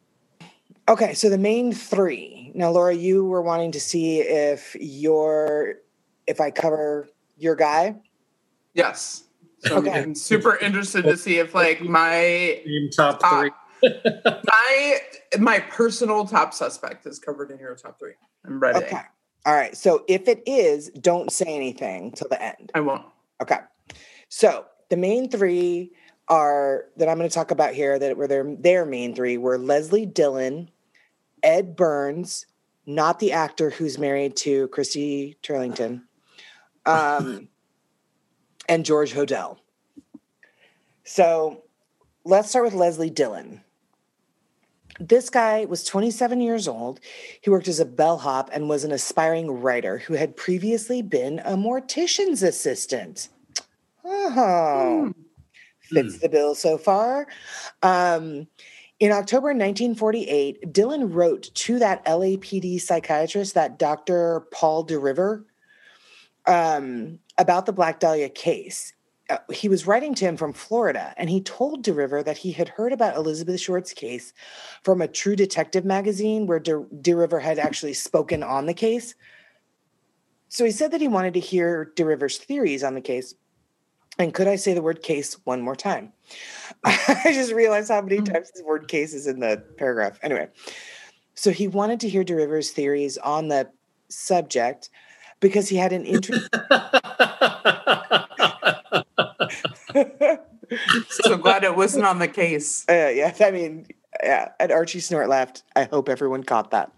Okay, so the main three. Now, Laura, you were wanting to see if your if I cover your guy. Yes. So Okay. I'm super interested to see if like my top top three. My my personal top suspect is covered in your top three. I'm ready. Okay. All right. So if it is, don't say anything till the end. I won't. Okay. So the main three are that I'm going to talk about here that were their their main three were Leslie Dillon, Ed Burns, not the actor who's married to Christy Turlington, um, and George Hodel. So let's start with Leslie Dillon. This guy was 27 years old. He worked as a bellhop and was an aspiring writer who had previously been a mortician's assistant. Oh, fits the bill so far. Um, in October 1948, Dillon wrote to that LAPD psychiatrist, that Dr. Paul DeRiver, um, about the Black Dahlia case. Uh, he was writing to him from Florida, and he told DeRiver that he had heard about Elizabeth Short's case from a True Detective magazine where De- DeRiver had actually spoken on the case. So he said that he wanted to hear DeRiver's theories on the case. And could I say the word case one more time? I just realized how many times the word case is in the paragraph. Anyway, so he wanted to hear DeRiver's theories on the subject because he had an interest. So glad it wasn't on the case. Uh, yeah, I mean, yeah, and Archie Snort laughed. I hope everyone caught that.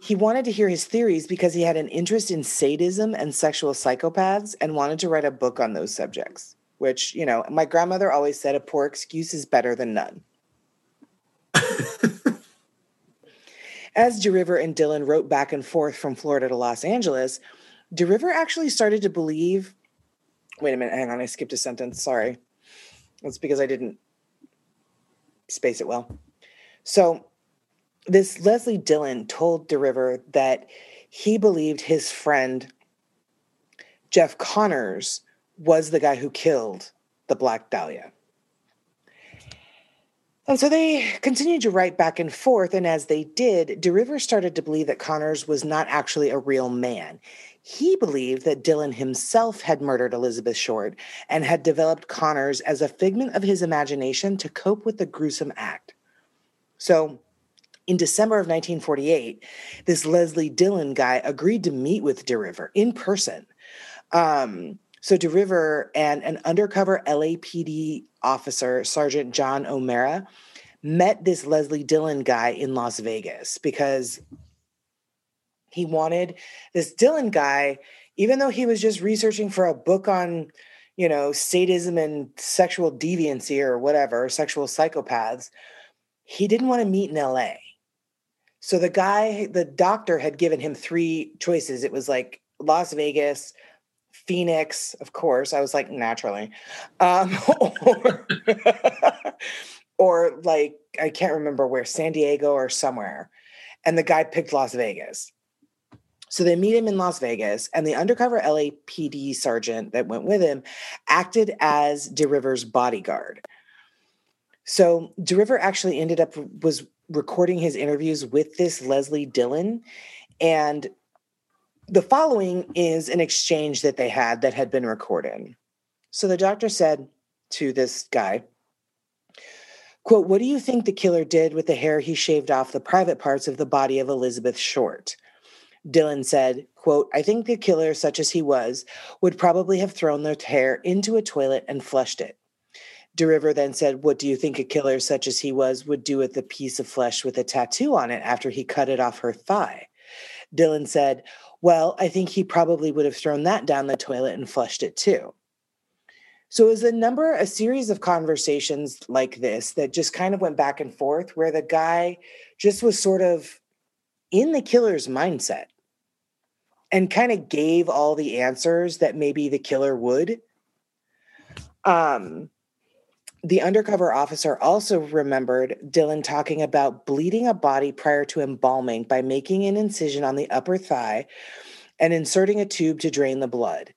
He wanted to hear his theories because he had an interest in sadism and sexual psychopaths and wanted to write a book on those subjects, which, you know, my grandmother always said a poor excuse is better than none. As DeRiver and Dillon wrote back and forth from Florida to Los Angeles, DeRiver actually started to believe. Wait a minute, hang on, I skipped a sentence. Sorry. That's because I didn't space it well. So, this Leslie Dillon told DeRiver that he believed his friend Jeff Connors was the guy who killed the Black Dahlia. And so they continued to write back and forth. And as they did, DeRiver started to believe that Connors was not actually a real man. He believed that Dillon himself had murdered Elizabeth Short and had developed Connors as a figment of his imagination to cope with the gruesome act. So, in December of 1948, this Leslie Dillon guy agreed to meet with DeRiver in person. Um, so DeRiver and an undercover LAPD officer, Sergeant John O'Mara, met this Leslie Dillon guy in Las Vegas because he wanted this Dillon guy, even though he was just researching for a book on, you know, sadism and sexual deviancy or whatever, sexual psychopaths, he didn't want to meet in LA. So the guy, the doctor had given him three choices. It was like Las Vegas, Phoenix, of course. I was like, naturally. Um, or, or like, I can't remember where, San Diego or somewhere. And the guy picked Las Vegas. So they meet him in Las Vegas, and the undercover LAPD sergeant that went with him acted as DeRiver's bodyguard. So DeRiver actually ended up was recording his interviews with this Leslie Dillon. And the following is an exchange that they had that had been recorded. So the doctor said to this guy, quote, What do you think the killer did with the hair he shaved off the private parts of the body of Elizabeth Short? Dillon said, quote, I think the killer, such as he was, would probably have thrown the hair into a toilet and flushed it. DeRiver then said, What do you think a killer such as he was would do with a piece of flesh with a tattoo on it after he cut it off her thigh? Dillon said, Well, I think he probably would have thrown that down the toilet and flushed it too. So it was a number, a series of conversations like this that just kind of went back and forth where the guy just was sort of in the killer's mindset and kind of gave all the answers that maybe the killer would. Um, the undercover officer also remembered Dillon talking about bleeding a body prior to embalming by making an incision on the upper thigh and inserting a tube to drain the blood.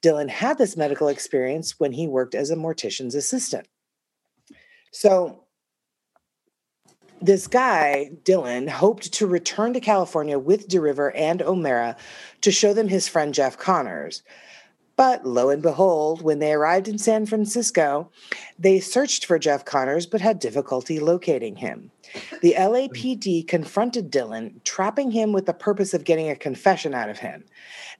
Dillon had this medical experience when he worked as a mortician's assistant. So, this guy, Dillon, hoped to return to California with DeRiver and O'Mara to show them his friend Jeff Connors. But lo and behold, when they arrived in San Francisco, they searched for Jeff Connors but had difficulty locating him. The LAPD confronted Dillon, trapping him with the purpose of getting a confession out of him.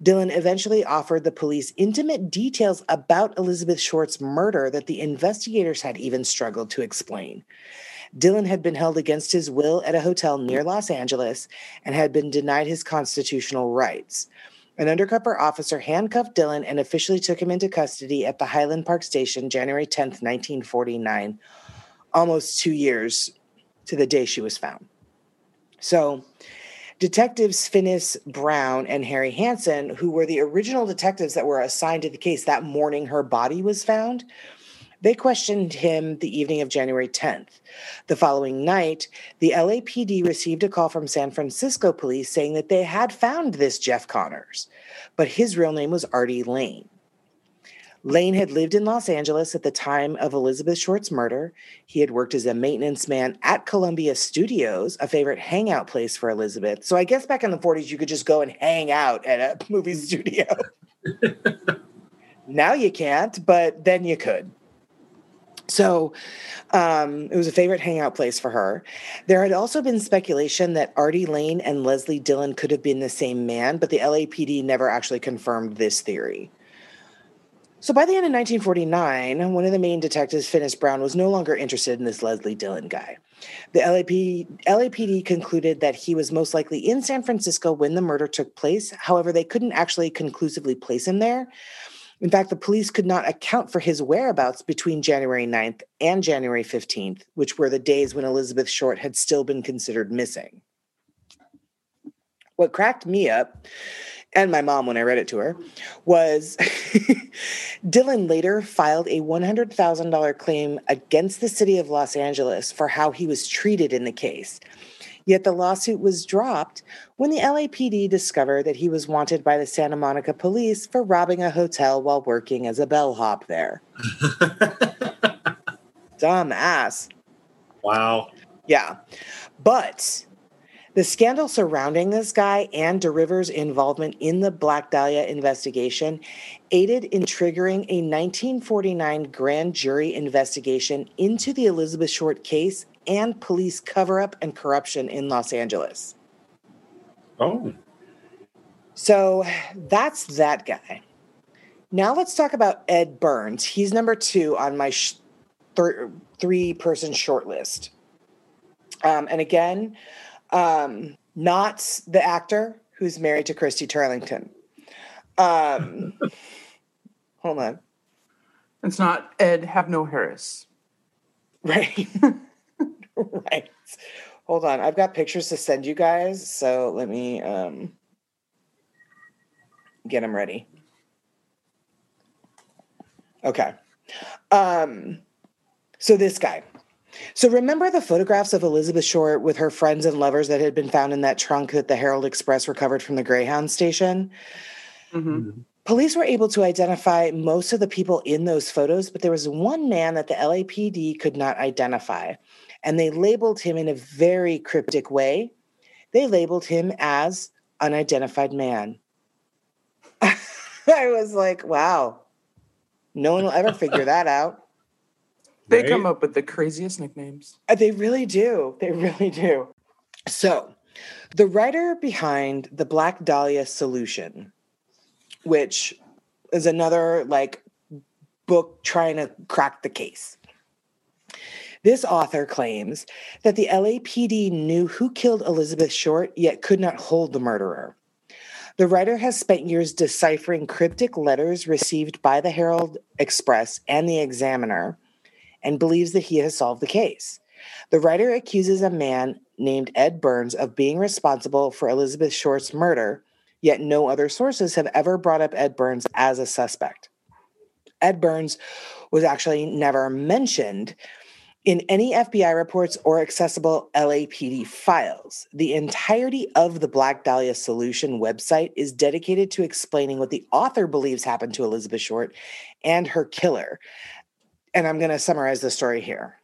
Dillon eventually offered the police intimate details about Elizabeth Short's murder that the investigators had even struggled to explain. Dillon had been held against his will at a hotel near Los Angeles and had been denied his constitutional rights. An undercover officer handcuffed Dillon and officially took him into custody at the Highland Park Station January 10th, 1949, almost two years to the day she was found. So, detectives Finis Brown and Harry Hansen, who were the original detectives that were assigned to the case that morning her body was found, they questioned him the evening of January 10th. The following night, the LAPD received a call from San Francisco police saying that they had found this Jeff Connors, but his real name was Artie Lane. Lane had lived in Los Angeles at the time of Elizabeth Short's murder. He had worked as a maintenance man at Columbia Studios, a favorite hangout place for Elizabeth. So I guess back in the 40s, you could just go and hang out at a movie studio. now you can't, but then you could. So um, it was a favorite hangout place for her. There had also been speculation that Artie Lane and Leslie Dillon could have been the same man, but the LAPD never actually confirmed this theory. So by the end of 1949, one of the main detectives, Finis Brown, was no longer interested in this Leslie Dillon guy. The LAP, LAPD concluded that he was most likely in San Francisco when the murder took place. However, they couldn't actually conclusively place him there. In fact, the police could not account for his whereabouts between January 9th and January 15th, which were the days when Elizabeth Short had still been considered missing. What cracked me up, and my mom when I read it to her, was Dillon later filed a $100,000 claim against the city of Los Angeles for how he was treated in the case. Yet the lawsuit was dropped when the LAPD discovered that he was wanted by the Santa Monica police for robbing a hotel while working as a bellhop there. Dumb ass. Wow. Yeah. But the scandal surrounding this guy and DeRiver's involvement in the Black Dahlia investigation aided in triggering a 1949 grand jury investigation into the Elizabeth Short case and police cover up and corruption in Los Angeles. Oh. So that's that guy. Now let's talk about Ed Burns. He's number two on my sh- th- three person shortlist. Um, and again, um, not the actor who's married to Christy Turlington. Um, hold on. It's not Ed Have No Harris. Right. right. Hold on. I've got pictures to send you guys. So let me um, get them ready. Okay. Um, so this guy. So remember the photographs of Elizabeth Short with her friends and lovers that had been found in that trunk that the Herald Express recovered from the Greyhound station? Mm-hmm. Police were able to identify most of the people in those photos, but there was one man that the LAPD could not identify. And they labeled him in a very cryptic way. They labeled him as unidentified man. I was like, wow, no one will ever figure that out. They Right? come up with the craziest nicknames. Uh, They really do. They really do. So, the writer behind the Black Dahlia Solution, which is another like book trying to crack the case. This author claims that the LAPD knew who killed Elizabeth Short, yet could not hold the murderer. The writer has spent years deciphering cryptic letters received by the Herald Express and the Examiner and believes that he has solved the case. The writer accuses a man named Ed Burns of being responsible for Elizabeth Short's murder, yet no other sources have ever brought up Ed Burns as a suspect. Ed Burns was actually never mentioned in any FBI reports or accessible LAPD files. The entirety of the Black Dahlia Solution website is dedicated to explaining what the author believes happened to Elizabeth Short and her killer. And I'm going to summarize the story here.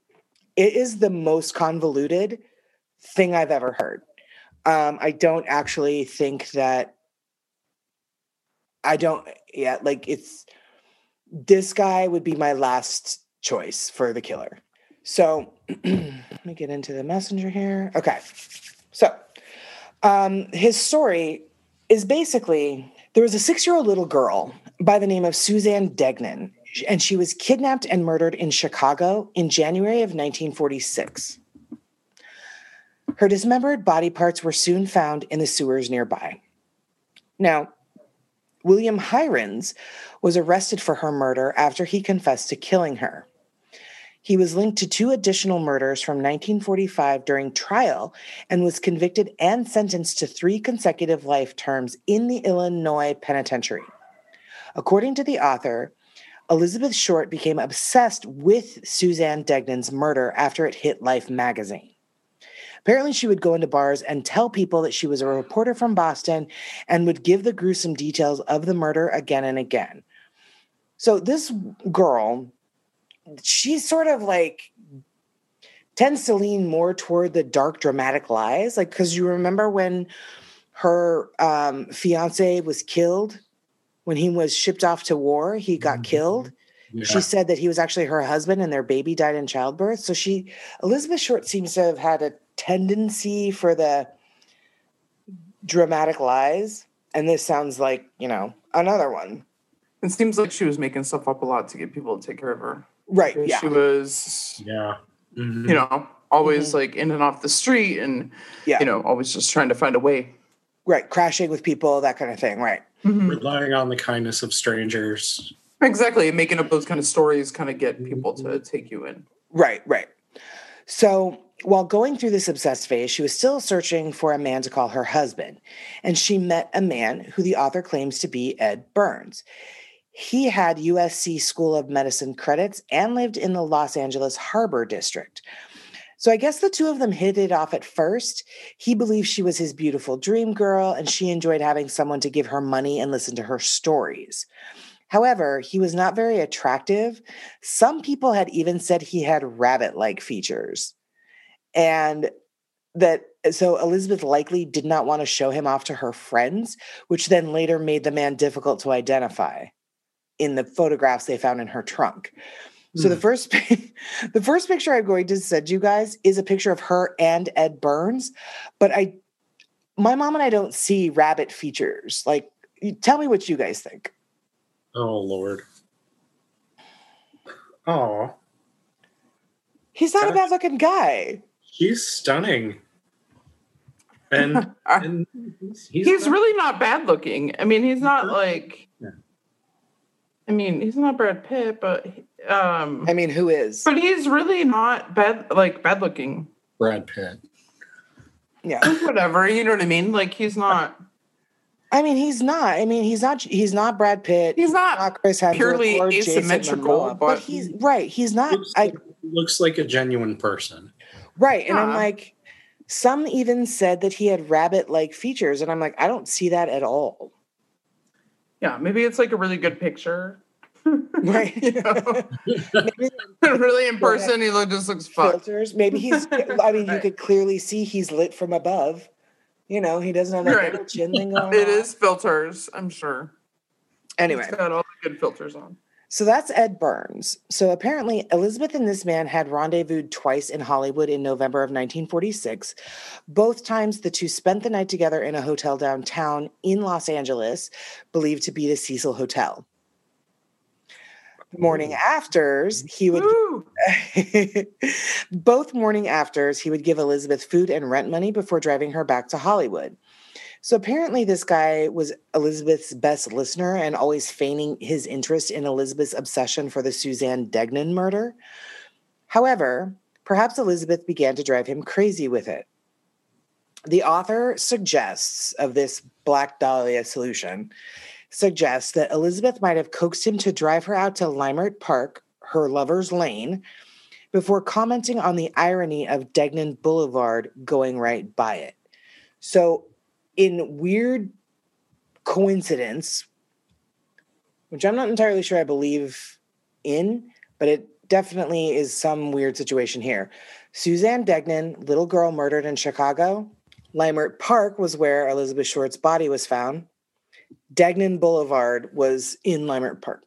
It is the most convoluted thing I've ever heard. Um, I don't actually think that I don't, yeah, like it's this guy would be my last choice for the killer. So let me get into the messenger here. Okay. So um, his story is basically there was a six year old little girl by the name of Suzanne Degnan, and she was kidnapped and murdered in Chicago in January of 1946. Her dismembered body parts were soon found in the sewers nearby. Now, William Heirens was arrested for her murder after he confessed to killing her. He was linked to two additional murders from 1945 during trial and was convicted and sentenced to three consecutive life terms in the Illinois penitentiary. According to the author, Elizabeth Short became obsessed with Suzanne Degnan's murder after it hit Life magazine. Apparently, she would go into bars and tell people that she was a reporter from Boston and would give the gruesome details of the murder again and again. So, this girl, she's sort of like tends to lean more toward the dark dramatic lies like because you remember when her um, fiance was killed when he was shipped off to war he got Mhm. killed Yeah. she said that he was actually her husband and their baby died in childbirth so she elizabeth short seems to have had a tendency for the dramatic lies and this sounds like you know another one It seems like she was making stuff up a lot to get people to take care of her. Right yeah She was, yeah. Mhm. you know, always Mhm. like in and off the street and, yeah you know, always just trying to find a way. right crashing with people that kind of thing right relying on the kindness of strangers. Exactly. Making up those kind of stories kind of get people to take you in. Right, right. So while going through this obsessed phase, she was still searching for a man to call her husband. And she met a man who the author claims to be Ed Burns. He had USC School of Medicine credits and lived in the Los Angeles Harbor District. So I guess the two of them hit it off at first. He believed she was his beautiful dream girl, and she enjoyed having someone to give her money and listen to her stories. However, he was not very attractive. Some people had even said he had rabbit like features. And that so Elizabeth likely did not want to show him off to her friends, which then later made the man difficult to identify in the photographs they found in her trunk. So the Hmm. first the first picture I'm going to send you guys is a picture of her and Ed Burns, but I my mom and I don't see rabbit features. Like tell me what you guys think. Oh Lord. Oh, He's not a bad looking guy. he's stunning. And, and he's, he's really not bad looking. I mean, he's not like. Yeah. I mean, he's not Brad Pitt, but um, I mean, who is? but he's really not bad, like bad looking. Brad Pitt. Yeah. Whatever, you know what I mean? Like he's not. I mean, he's not. I mean, he's not. He's not Brad Pitt. He's not not Chris Hemsworth purely or Jason asymmetrical, Momoa, but- he's right. He's not. Looks, I looks like a genuine person. right, and I'm like, some even said that he had rabbit-like features, and I'm like, I don't see that at all. Yeah, maybe it's like a really good picture Right. Maybe really in person, he look, just looks fucked. filters. Maybe he's. I mean, you could clearly see he's lit from above. You know, he doesn't have that Right. little chin thing going It on. is filters, I'm sure. Anyway, It's got all the good filters on. So that's Ed Burns. So apparently, Elizabeth and this man had rendezvoused twice in Hollywood in November of 1946. Both times, the two spent the night together in a hotel downtown in Los Angeles, believed to be the Cecil Hotel. The morning afters, he would Both morning afters, he would give Elizabeth food and rent money before driving her back to Hollywood. So apparently, this guy was Elizabeth's best listener and always feigning his interest in Elizabeth's obsession for the Suzanne Degnan murder. However, perhaps Elizabeth began to drive him crazy with it. The author suggests of this Black Dahlia solution suggests that Elizabeth might have coaxed him to drive her out to Leimert Park, her lover's lane, before commenting on the irony of Degnan Boulevard going right by it. So, in weird coincidence, which I'm not entirely sure I believe in, but it definitely is some weird situation here. Suzanne Degnan, little girl murdered in Chicago. Leimert Park was where Elizabeth Short's body was found. Degnan Boulevard was in Leimert Park.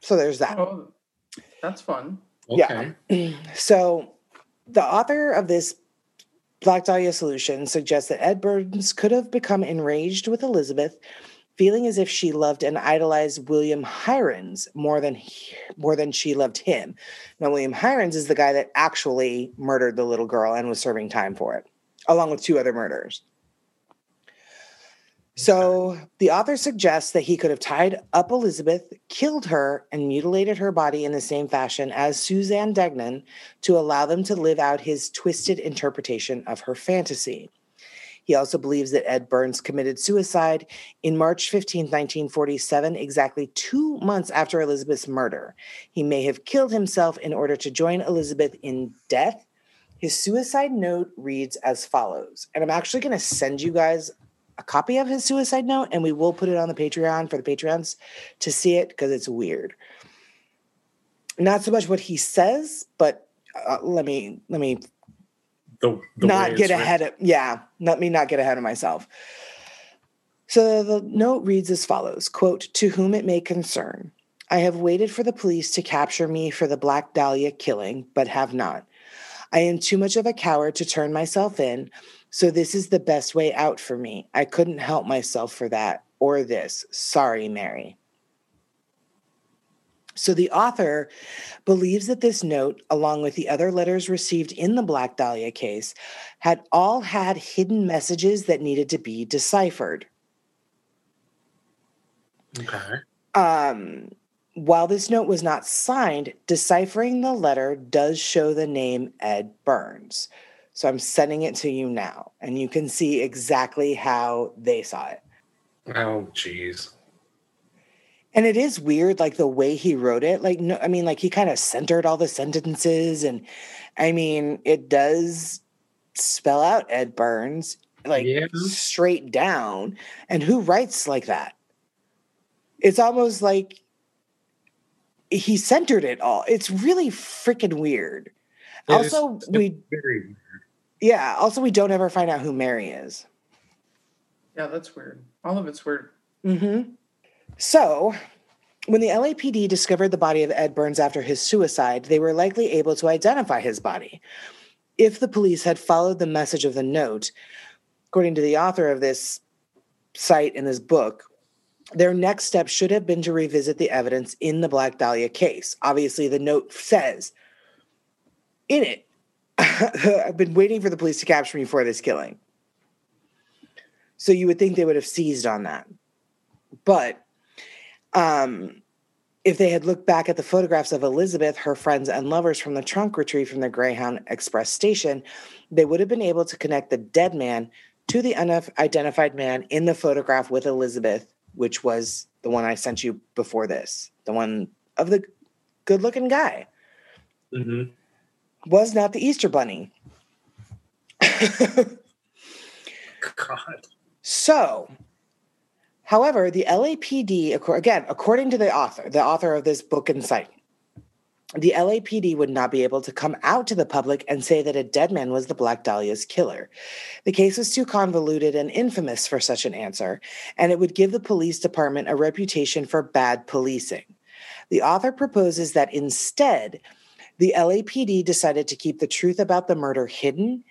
So there's that. Oh, that's fun. Okay. Yeah. So, the author of this Black Dahlia solution suggests that Ed Burns could have become enraged with Elizabeth, feeling as if she loved and idolized William Heirens more than he, more than she loved him. Now, William Heirens is the guy that actually murdered the little girl and was serving time for it, along with two other murders. So the author suggests that he could have tied up Elizabeth, killed her, and mutilated her body in the same fashion as Suzanne Degnan to allow them to live out his twisted interpretation of her fantasy. He also believes that Ed Burns committed suicide in March 15, 1947, exactly two months after Elizabeth's murder. He may have killed himself in order to join Elizabeth in death. His suicide note reads as follows, and I'm actually going to send you guys a copy of his suicide note and we will put it on the Patreon for the Patreons to see it because it's weird. Not so much what he says, but uh, let me let me The, the not get written. ahead of yeah, let me not get ahead of myself. So the note reads as follows, quote, "To whom it may concern, I have waited for the police to capture me for the Black Dahlia killing, but have not. I am too much of a coward to turn myself in, so this is the best way out for me. I couldn't help myself for that or this. Sorry, Mary." So the author believes that this note, along with the other letters received in the Black Dahlia case, had all had hidden messages that needed to be deciphered. Okay. Um, while this note was not signed, deciphering the letter does show the name Ed Burns. So I'm sending it to you now, and you can see exactly how they saw it. Oh, jeez. And it is weird, like the way he wrote it. Like, no, I mean, like he kind of centered all the sentences, and I mean, it does spell out Ed Burns, like Yeah. straight down. And who writes like that? It's almost like he centered it all. It's really freaking weird. It also, we very. Yeah. Also, we don't ever find out who Mary is. Yeah, that's weird. All of it's weird. Mm-hmm. So, when the LAPD discovered the body of Ed Burns after his suicide, they were likely able to identify his body. If the police had followed the message of the note, according to the author of this site in this book, their next step should have been to revisit the evidence in the Black Dahlia case. Obviously, the note says in it, I've been waiting for the police to capture me for this killing. So you would think they would have seized on that. But um, if they had looked back at the photographs of Elizabeth, her friends, and lovers from the trunk retrieved from the Greyhound Express station, they would have been able to connect the dead man to the unidentified man in the photograph with Elizabeth, which was the one I sent you before this, the one of the good looking guy, Mhm. Was not the Easter Bunny. God. So, However, the LAPD, again, according to the author, the author of this book and site, the LAPD would not be able to come out to the public and say that a dead man was the Black Dahlia's killer. The case was too convoluted and infamous for such an answer, and it would give the police department a reputation for bad policing. The author proposes that instead, the LAPD decided to keep the truth about the murder hidden,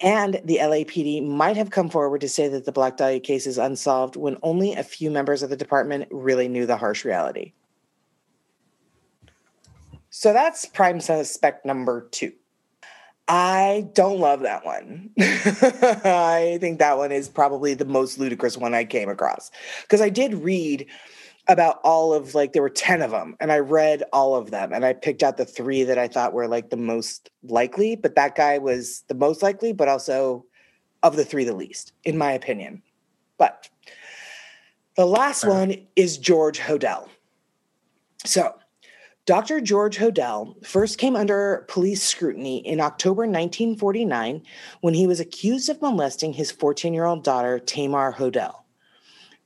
and the LAPD might have come forward to say that the Black Dahlia case is unsolved when only a few members of the department really knew the harsh reality. So that's prime suspect number two. I don't love that one. I think that one is probably the most ludicrous one I came across because I did read about all of like there were 10 of them and I read all of them and I picked out the 3 that I thought were like the most likely, but that guy was the most likely but also of the 3 the least in my opinion. But the last uh-huh. one is George Hodel. So, Dr. George Hodel first came under police scrutiny in October 1949 when he was accused of molesting his 14 year old daughter, Tamar Hodel.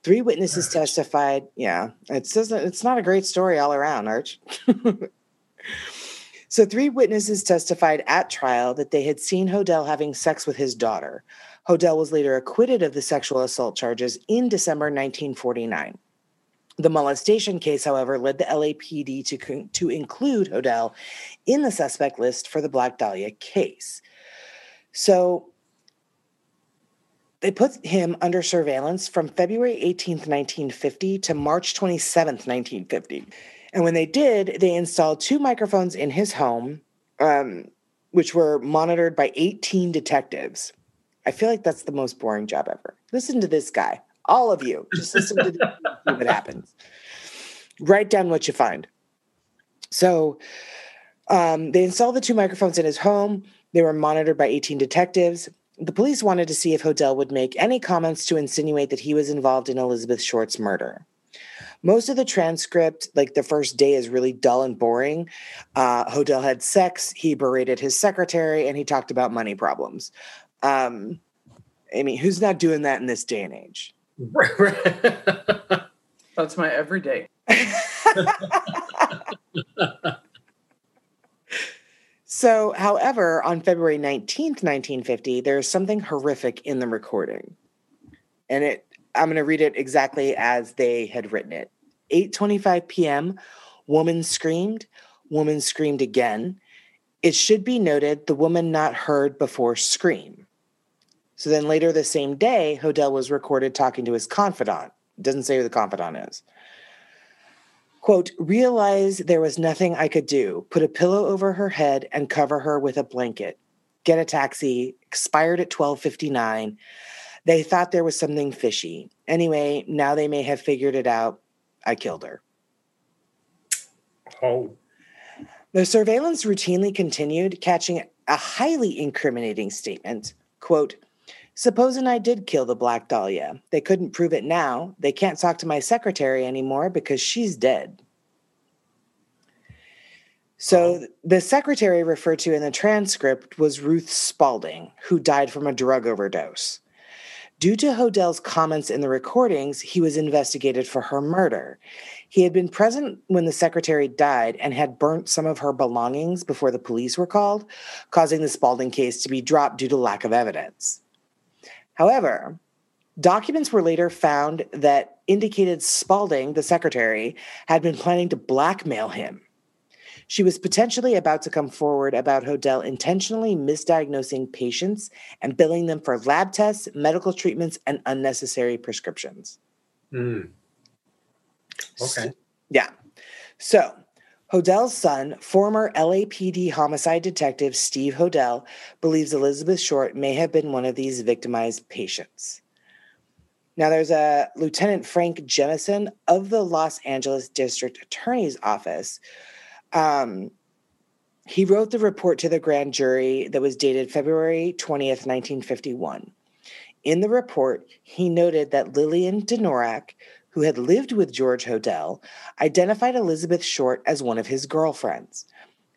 Three witnesses testified. Yeah, it's it's not a great story all around, Arch. so three witnesses testified at trial that they had seen Hodel having sex with his daughter. Hodel was later acquitted of the sexual assault charges in December 1949. The molestation case, however, led the LAPD to, to include Hodel in the suspect list for the Black Dahlia case. So they put him under surveillance from February 18th, 1950 to March 27th, 1950. And when they did, they installed two microphones in his home, um, which were monitored by 18 detectives. I feel like that's the most boring job ever. Listen to this guy. All of you, just listen to this, see what happens. Write down what you find. So um, they installed the two microphones in his home. They were monitored by 18 detectives. The police wanted to see if Hodel would make any comments to insinuate that he was involved in Elizabeth Short's murder. Most of the transcript, like the first day, is really dull and boring. Uh, Hodel had sex, he berated his secretary, and he talked about money problems. Um, I mean, who's not doing that in this day and age? That's my everyday. so, however, on February 19th, 1950, there's something horrific in the recording. And it I'm going to read it exactly as they had written it. 8:25 p.m. Woman screamed, woman screamed again. It should be noted the woman not heard before scream. So then later the same day, Hodel was recorded talking to his confidant. It Doesn't say who the confidant is. Quote, realize there was nothing I could do. Put a pillow over her head and cover her with a blanket. Get a taxi. Expired at 1259. They thought there was something fishy. Anyway, now they may have figured it out. I killed her. Oh. The surveillance routinely continued, catching a highly incriminating statement. Quote, Supposing I did kill the Black Dahlia. They couldn't prove it now. They can't talk to my secretary anymore because she's dead. So the secretary referred to in the transcript was Ruth Spalding, who died from a drug overdose. Due to Hodel's comments in the recordings, he was investigated for her murder. He had been present when the secretary died and had burnt some of her belongings before the police were called, causing the Spalding case to be dropped due to lack of evidence. However, documents were later found that indicated Spalding, the secretary, had been planning to blackmail him. She was potentially about to come forward about Hodel intentionally misdiagnosing patients and billing them for lab tests, medical treatments, and unnecessary prescriptions. Mm. Okay. So, yeah. So, Hodel's son, former LAPD homicide detective Steve Hodel, believes Elizabeth Short may have been one of these victimized patients. Now, there's a Lieutenant Frank Jemison of the Los Angeles District Attorney's Office um, he wrote the report to the grand jury that was dated February 20th, 1951. In the report, he noted that Lillian Lenorak, who had lived with George Hodel, identified Elizabeth Short as one of his girlfriends.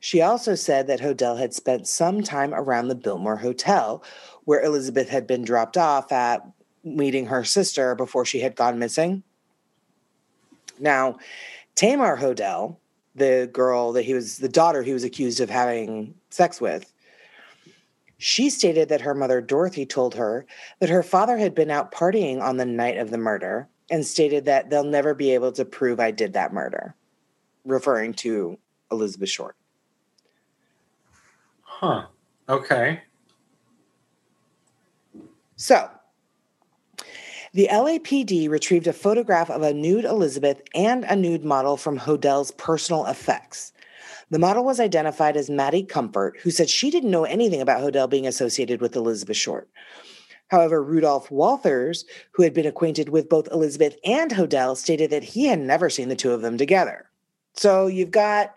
She also said that Hodel had spent some time around the Biltmore Hotel, where Elizabeth had been dropped off at meeting her sister before she had gone missing. Now, Tamar Hodel, the girl that he was, the daughter he was accused of having sex with, she stated that her mother, Dorothy, told her that her father had been out partying on the night of the murder and stated that they'll never be able to prove I did that murder, referring to Elizabeth Short. Huh. Okay. So, the LAPD retrieved a photograph of a nude Elizabeth and a nude model from Hodel's personal effects. The model was identified as Maddie Comfort, who said she didn't know anything about Hodel being associated with Elizabeth Short. However, Rudolf Walthers, who had been acquainted with both Elizabeth and Hodel, stated that he had never seen the two of them together. So you've got,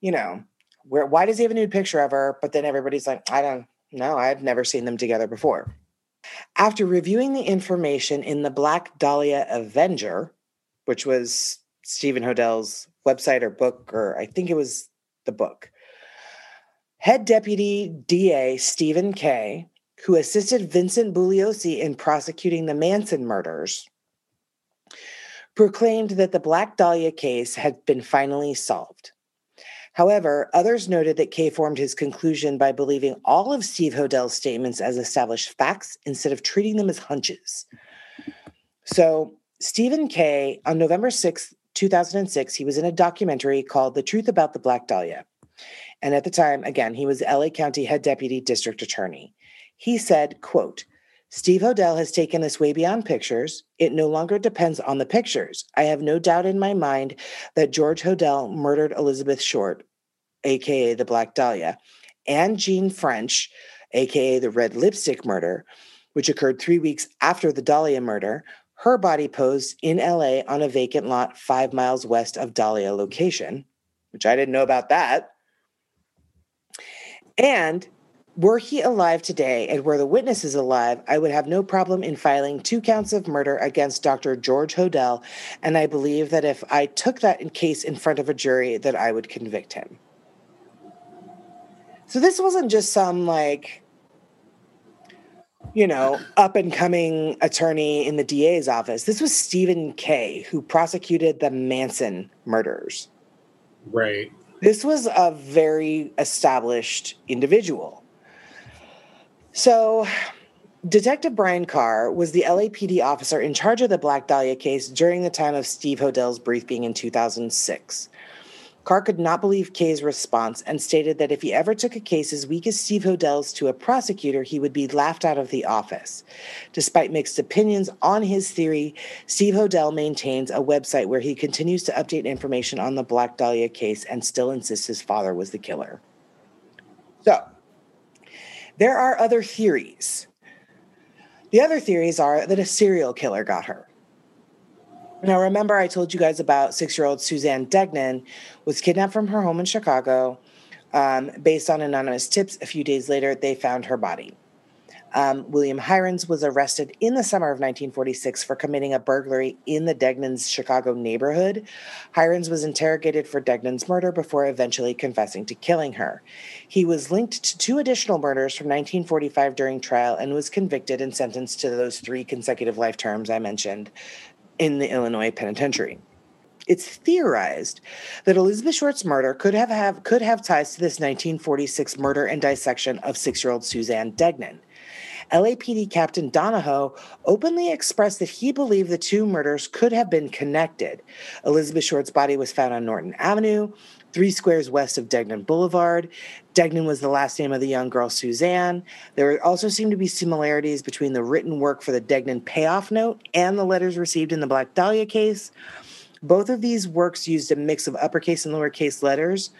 you know, where why does he have a nude picture of her? But then everybody's like, I don't know, I've never seen them together before. After reviewing the information in the Black Dahlia Avenger, which was Stephen Hodel's website or book, or I think it was the book, head deputy DA Stephen Kay, who assisted Vincent Bugliosi in prosecuting the Manson murders, proclaimed that the Black Dahlia case had been finally solved. However, others noted that Kay formed his conclusion by believing all of Steve Hodel's statements as established facts instead of treating them as hunches. So, Stephen Kay, on November 6, 2006, he was in a documentary called The Truth About the Black Dahlia. And at the time, again, he was LA County Head Deputy District Attorney. He said, quote, Steve Hodel has taken this way beyond pictures. It no longer depends on the pictures. I have no doubt in my mind that George Hodel murdered Elizabeth Short, aka the Black Dahlia, and Jeanne French, aka the Red Lipstick murder, which occurred three weeks after the Dahlia murder. Her body posed in LA on a vacant lot five miles west of Dahlia location, which I didn't know about that. And were he alive today and were the witnesses alive, I would have no problem in filing two counts of murder against Dr. George Hodel, and I believe that if I took that in case in front of a jury, that I would convict him. So this wasn't just some like, you know, up and coming attorney in the DA's office. This was Stephen Kay, who prosecuted the Manson murders. Right. This was a very established individual. So, Detective Brian Carr was the LAPD officer in charge of the Black Dahlia case during the time of Steve Hodel's briefing in 2006. Carr could not believe Kay's response and stated that if he ever took a case as weak as Steve Hodel's to a prosecutor, he would be laughed out of the office. Despite mixed opinions on his theory, Steve Hodel maintains a website where he continues to update information on the Black Dahlia case and still insists his father was the killer. So, there are other theories. The other theories are that a serial killer got her. Now, remember, I told you guys about six year old Suzanne Degnan was kidnapped from her home in Chicago. Um, based on anonymous tips, a few days later, they found her body. Um, William Heirens was arrested in the summer of 1946 for committing a burglary in the Degnan's Chicago neighborhood. Heirens was interrogated for Degnan's murder before eventually confessing to killing her. He was linked to two additional murders from 1945 during trial and was convicted and sentenced to those three consecutive life terms I mentioned in the Illinois penitentiary. It's theorized that Elizabeth Short's murder could have, have could have ties to this 1946 murder and dissection of six-year-old Suzanne Degnan. LAPD Captain Donahoe openly expressed that he believed the two murders could have been connected. Elizabeth Short's body was found on Norton Avenue, three squares west of Degnan Boulevard. Degnan was the last name of the young girl Suzanne. There also seemed to be similarities between the written work for the Degnan payoff note and the letters received in the Black Dahlia case. Both of these works used a mix of uppercase and lowercase letters.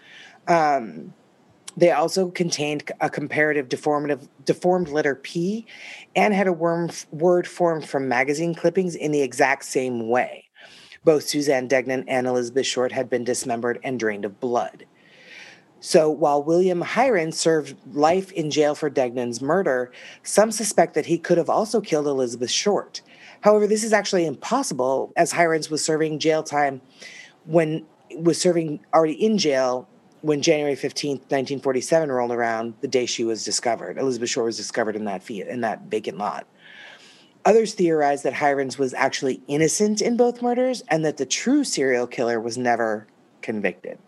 Um, they also contained a comparative deformative deformed letter P and had a word formed from magazine clippings in the exact same way. Both Suzanne Degnan and Elizabeth Short had been dismembered and drained of blood. So while William Heirens served life in jail for Degnan's murder, some suspect that he could have also killed Elizabeth Short. However, this is actually impossible as Heirens was serving jail time when was serving already in jail when January 15th, 1947 rolled around, the day she was discovered. Elizabeth Shore was discovered in that in that vacant lot. Others theorized that Heirens was actually innocent in both murders and that the true serial killer was never convicted.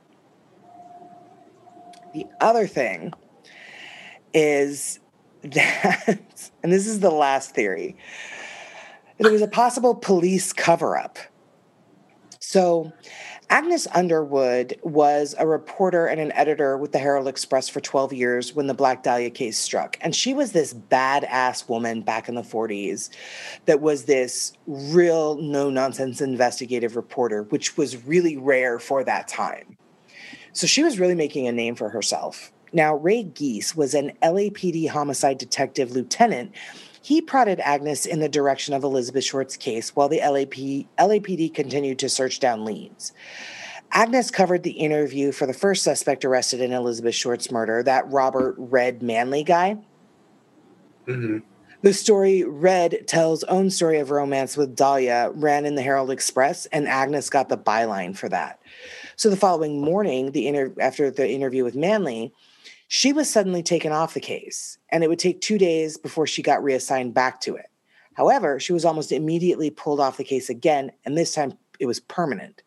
The other thing is that, and this is the last theory, that it was a possible police cover up. So, Agnes Underwood was a reporter and an editor with the Herald Express for 12 years when the Black Dahlia case struck. And she was this badass woman back in the 40s that was this real no nonsense investigative reporter, which was really rare for that time. So she was really making a name for herself. Now, Ray Giese was an LAPD homicide detective lieutenant. He prodded Agnes in the direction of Elizabeth Short's case while the LAP, LAPD continued to search down leads. Agnes covered the interview for the first suspect arrested in Elizabeth Short's murder, that Robert Red Manley guy. hmm The story Red tells own story of romance with Dahlia ran in the Herald Express, and Agnes got the byline for that. So the following morning, the inter- after the interview with Manley, she was suddenly taken off the case, and it would take two days before she got reassigned back to it. However, she was almost immediately pulled off the case again, and this time it was permanent.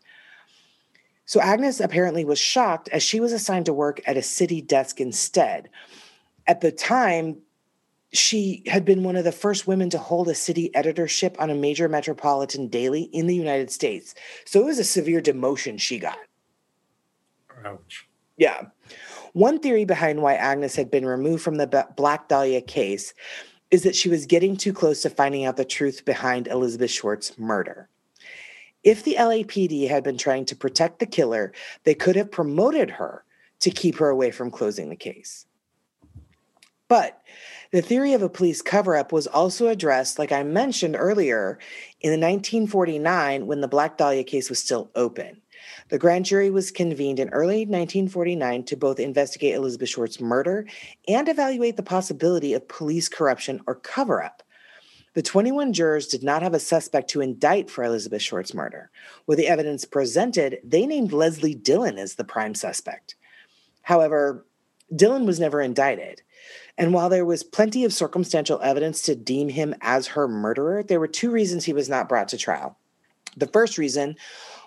So Agnes apparently was shocked as she was assigned to work at a city desk instead. At the time, she had been one of the first women to hold a city editorship on a major metropolitan daily in the United States. So it was a severe demotion she got. Ouch. Yeah. One theory behind why Agnes had been removed from the Black Dahlia case is that she was getting too close to finding out the truth behind Elizabeth Short's murder. If the LAPD had been trying to protect the killer, they could have promoted her to keep her away from closing the case. But the theory of a police cover up was also addressed, like I mentioned earlier, in 1949 when the Black Dahlia case was still open. The grand jury was convened in early 1949 to both investigate Elizabeth Short's murder and evaluate the possibility of police corruption or cover up. The 21 jurors did not have a suspect to indict for Elizabeth Short's murder. With the evidence presented, they named Leslie Dillon as the prime suspect. However, Dillon was never indicted. And while there was plenty of circumstantial evidence to deem him as her murderer, there were two reasons he was not brought to trial. The first reason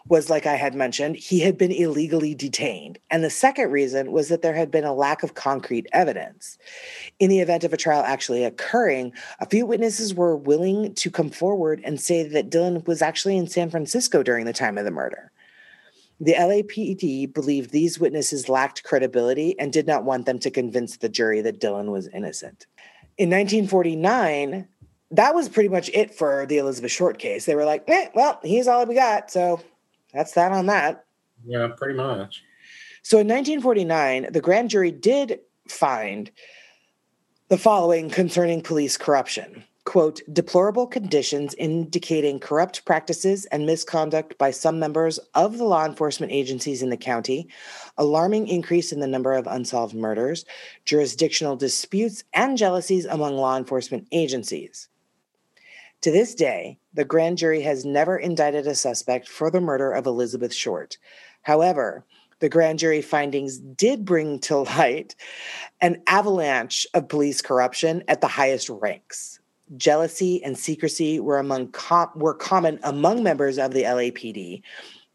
was, like I had mentioned, he had been illegally detained. And the second reason was that there had been a lack of concrete evidence. In the event of a trial actually occurring, a few witnesses were willing to come forward and say that Dillon was actually in San Francisco during the time of the murder. The LAPD believed these witnesses lacked credibility and did not want them to convince the jury that Dillon was innocent. In 1949, that was pretty much it for the Elizabeth Short case. They were like, eh, well, he's all we got. So that's that on that. Yeah, pretty much. So in 1949, the grand jury did find the following concerning police corruption quote, deplorable conditions indicating corrupt practices and misconduct by some members of the law enforcement agencies in the county, alarming increase in the number of unsolved murders, jurisdictional disputes, and jealousies among law enforcement agencies. To this day, the grand jury has never indicted a suspect for the murder of Elizabeth Short. However, the grand jury findings did bring to light an avalanche of police corruption at the highest ranks. Jealousy and secrecy were among com- were common among members of the LAPD,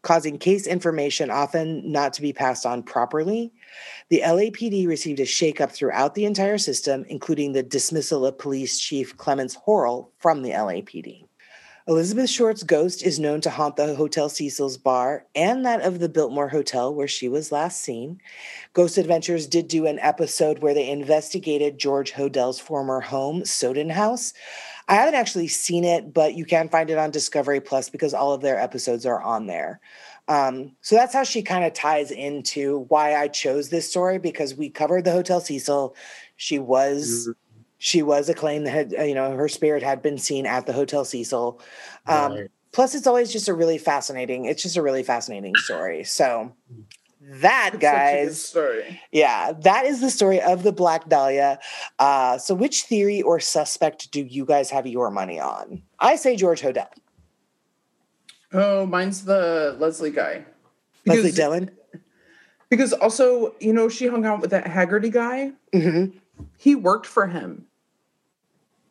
causing case information often not to be passed on properly. The LAPD received a shakeup throughout the entire system, including the dismissal of Police Chief Clemence Horrall from the LAPD. Elizabeth Short's ghost is known to haunt the Hotel Cecil's bar and that of the Biltmore Hotel where she was last seen. Ghost Adventures did do an episode where they investigated George Hodel's former home, Sowden House. I haven't actually seen it, but you can find it on Discovery Plus because all of their episodes are on there. Um, so that's how she kind of ties into why I chose this story because we covered the Hotel Cecil. She was she was acclaimed that had uh, you know her spirit had been seen at the Hotel Cecil. Um, Right. Plus, it's always just a really fascinating. It's just a really fascinating story. So that It's such a good guys, story. yeah, that is the story of the Black Dahlia. Uh, so, which theory or suspect do you guys have your money on? I say George Hodel, Oh, mine's the Leslie guy. Leslie Dillon. Because also, you know, she hung out with that Haggerty guy. hmm He worked for him.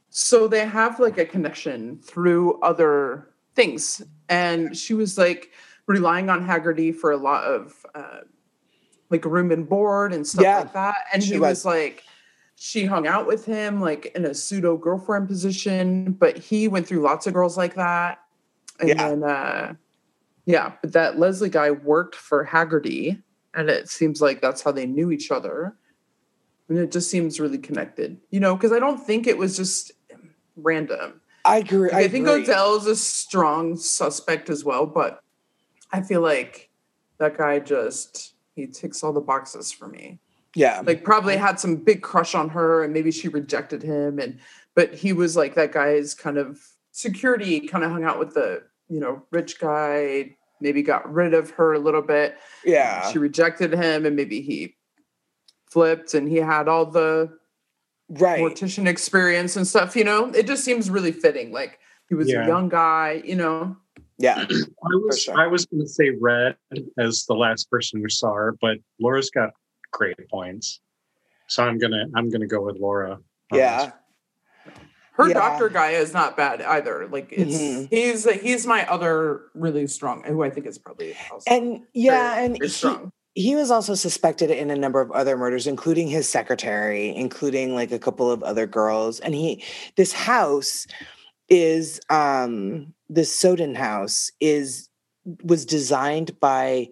so they have like a connection through other things and she was like relying on haggerty for a lot of uh, like room and board and stuff Yeah, like that and she he was. was like she hung out with him like in a pseudo girlfriend position but he went through lots of girls like that and Yeah. then uh yeah but that leslie guy worked for haggerty and it seems like that's how they knew each other and it just seems really connected you know because i don't think it was just random I agree. like, I, I, think agree. hodel is a strong suspect as well but i feel like that guy just he ticks all the boxes for me Yeah. like probably had some big crush on her and maybe she rejected him and but he was like that guy's kind of security kind of hung out with the you know rich guy maybe got rid of her a little bit yeah. she rejected him and maybe he flipped and he had all the right. mortician experience and stuff you know it just seems really fitting like he was Yeah. a young guy you know Yeah. I was sure. I was going to say red as the last person we saw her, but Laura's got great points, so I'm gonna I'm gonna go with Laura. on Yeah. Her Yeah. doctor guy is not bad either like it's Mhm. he's he's my other really strong who i think is probably also And yeah, very- and very he, strong he was also suspected in a number of other murders, including his secretary, including like a couple of other girls. And he, this house is, um, this Sowden house is, was designed by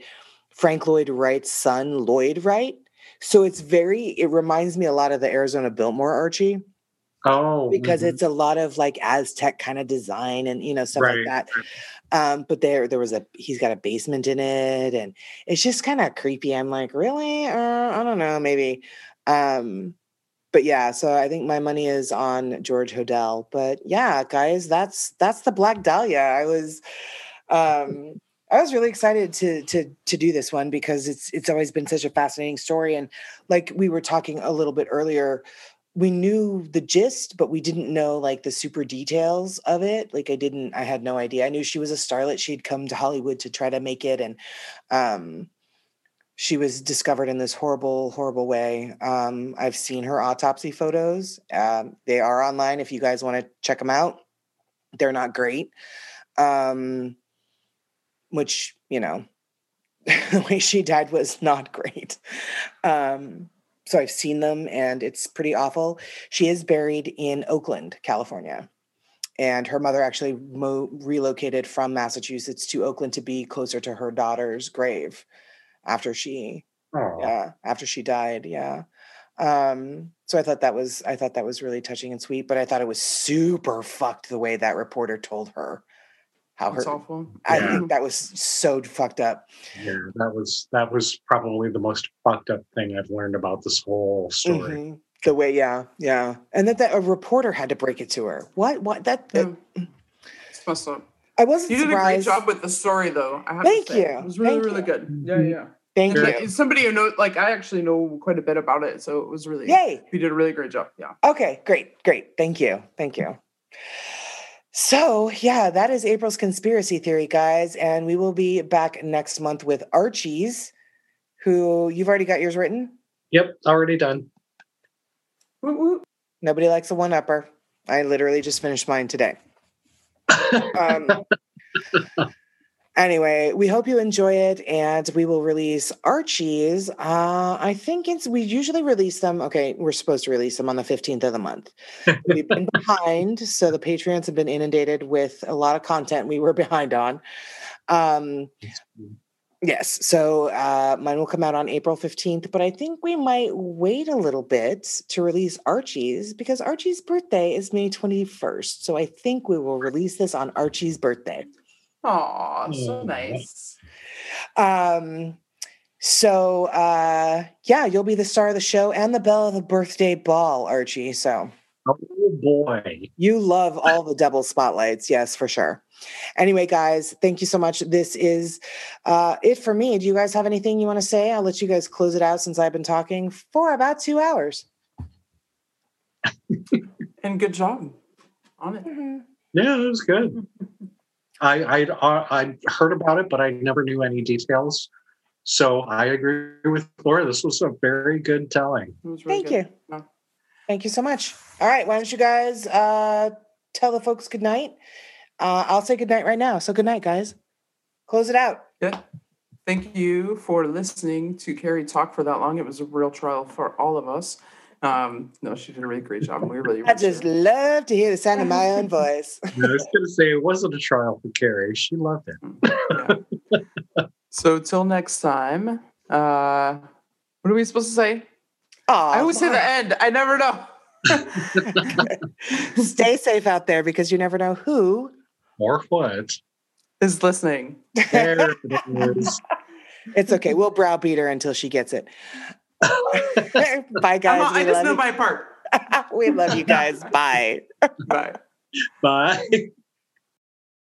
Frank Lloyd Wright's son, Lloyd Wright. So it's very, it reminds me a lot of the Arizona Biltmore Archie Oh, because mhm. it's a lot of like Aztec kind of design and, you know, stuff like that. um but there there was a he's got a basement in it and it's just kind of creepy. I'm like really? Uh, i don't know maybe. Um but yeah so i think my money is on george hodel but yeah guys that's that's the black dahlia. I was um i was really excited to to to do this one because it's it's always been such a fascinating story and like we were talking a little bit earlier we knew the gist, but we didn't know like the super details of it. Like I didn't, I had no idea. I knew she was a starlet. She'd come to Hollywood to try to make it. And um, she was discovered in this horrible, horrible way. Um, I've seen her autopsy photos. Um, they are online if you guys want to check them out. They're not great. Um, which, you know, the way she died was not great. So I've seen them and it's pretty awful. She is buried in Oakland, California. And her mother actually mo- relocated from Massachusetts to Oakland to be closer to her daughter's grave after she Oh, yeah after she died yeah um so i thought that was i thought that was really touching and sweet but i thought it was super fucked the way that reporter told her how It's her awful. i Yeah. think that was so fucked up yeah, that was that was probably the most fucked up thing I've learned about this whole story. Mhm. The way, yeah, yeah, and that, that a reporter had to break it to her. What? What? That? that- Yeah. It's messed up. I wasn't You did a great job with the story, though. I have Thank to say. you. It was really, Thank really you. good. Yeah, yeah. Thank And you. like, somebody who knows, like, I actually know quite a bit about it, so it was really. Yay! You did a really great job. Yeah. Okay, great, great. Thank you, thank you. So yeah, that is April's conspiracy theory, guys, and we will be back next month with Archie's, who you've already got yours written. Yep, already done. Nobody likes a one upper. I literally just finished mine today. Um, anyway, we hope you enjoy it, and we will release Archie's. Uh, I think it's we usually release them. Okay, we're supposed to release them on the fifteenth of the month. We've been behind, so the Patreons have been inundated with a lot of content we were behind on. Um, Yes. So uh, mine will come out on April 15th, but I think we might wait a little bit to release Archie's because Archie's birthday is May 21st. So I think we will release this on Archie's birthday. Aw, so Aw. nice. Um, so uh, yeah, you'll be the star of the show and the belle of the birthday ball, Archie. So Oh boy. You love all the double spotlights. Yes, for sure. Anyway, guys, thank you so much. This is uh, it for me. Do you guys have anything you want to say? I'll let you guys close it out since I've been talking for about two hours. And good job on it. Yeah, it was good. I I uh, I heard about it, but I never knew any details. So I agree with Laura. This was a very good telling. Really Thank good. you. Thank you so much. All right, why don't you guys uh, tell the folks good night? Uh, I'll say good night right now. So good night, guys. Close it out. Yeah. Thank you for listening to Carrie talk for that long. It was a real trial for all of us. Um, no, she did a really great job. And we really I just love to hear the sound of my own voice. I was going to say it wasn't a trial for Carrie. She loved it. Yeah. so till next time, uh, what are we supposed to say? Oh, I always say the end. I never know. Stay safe out there because you never know who Or what? Is listening. There it is. It's okay. We'll browbeat her until she gets it. Bye, guys. not- I just know you. my part. we love you guys. Bye. Bye. Bye.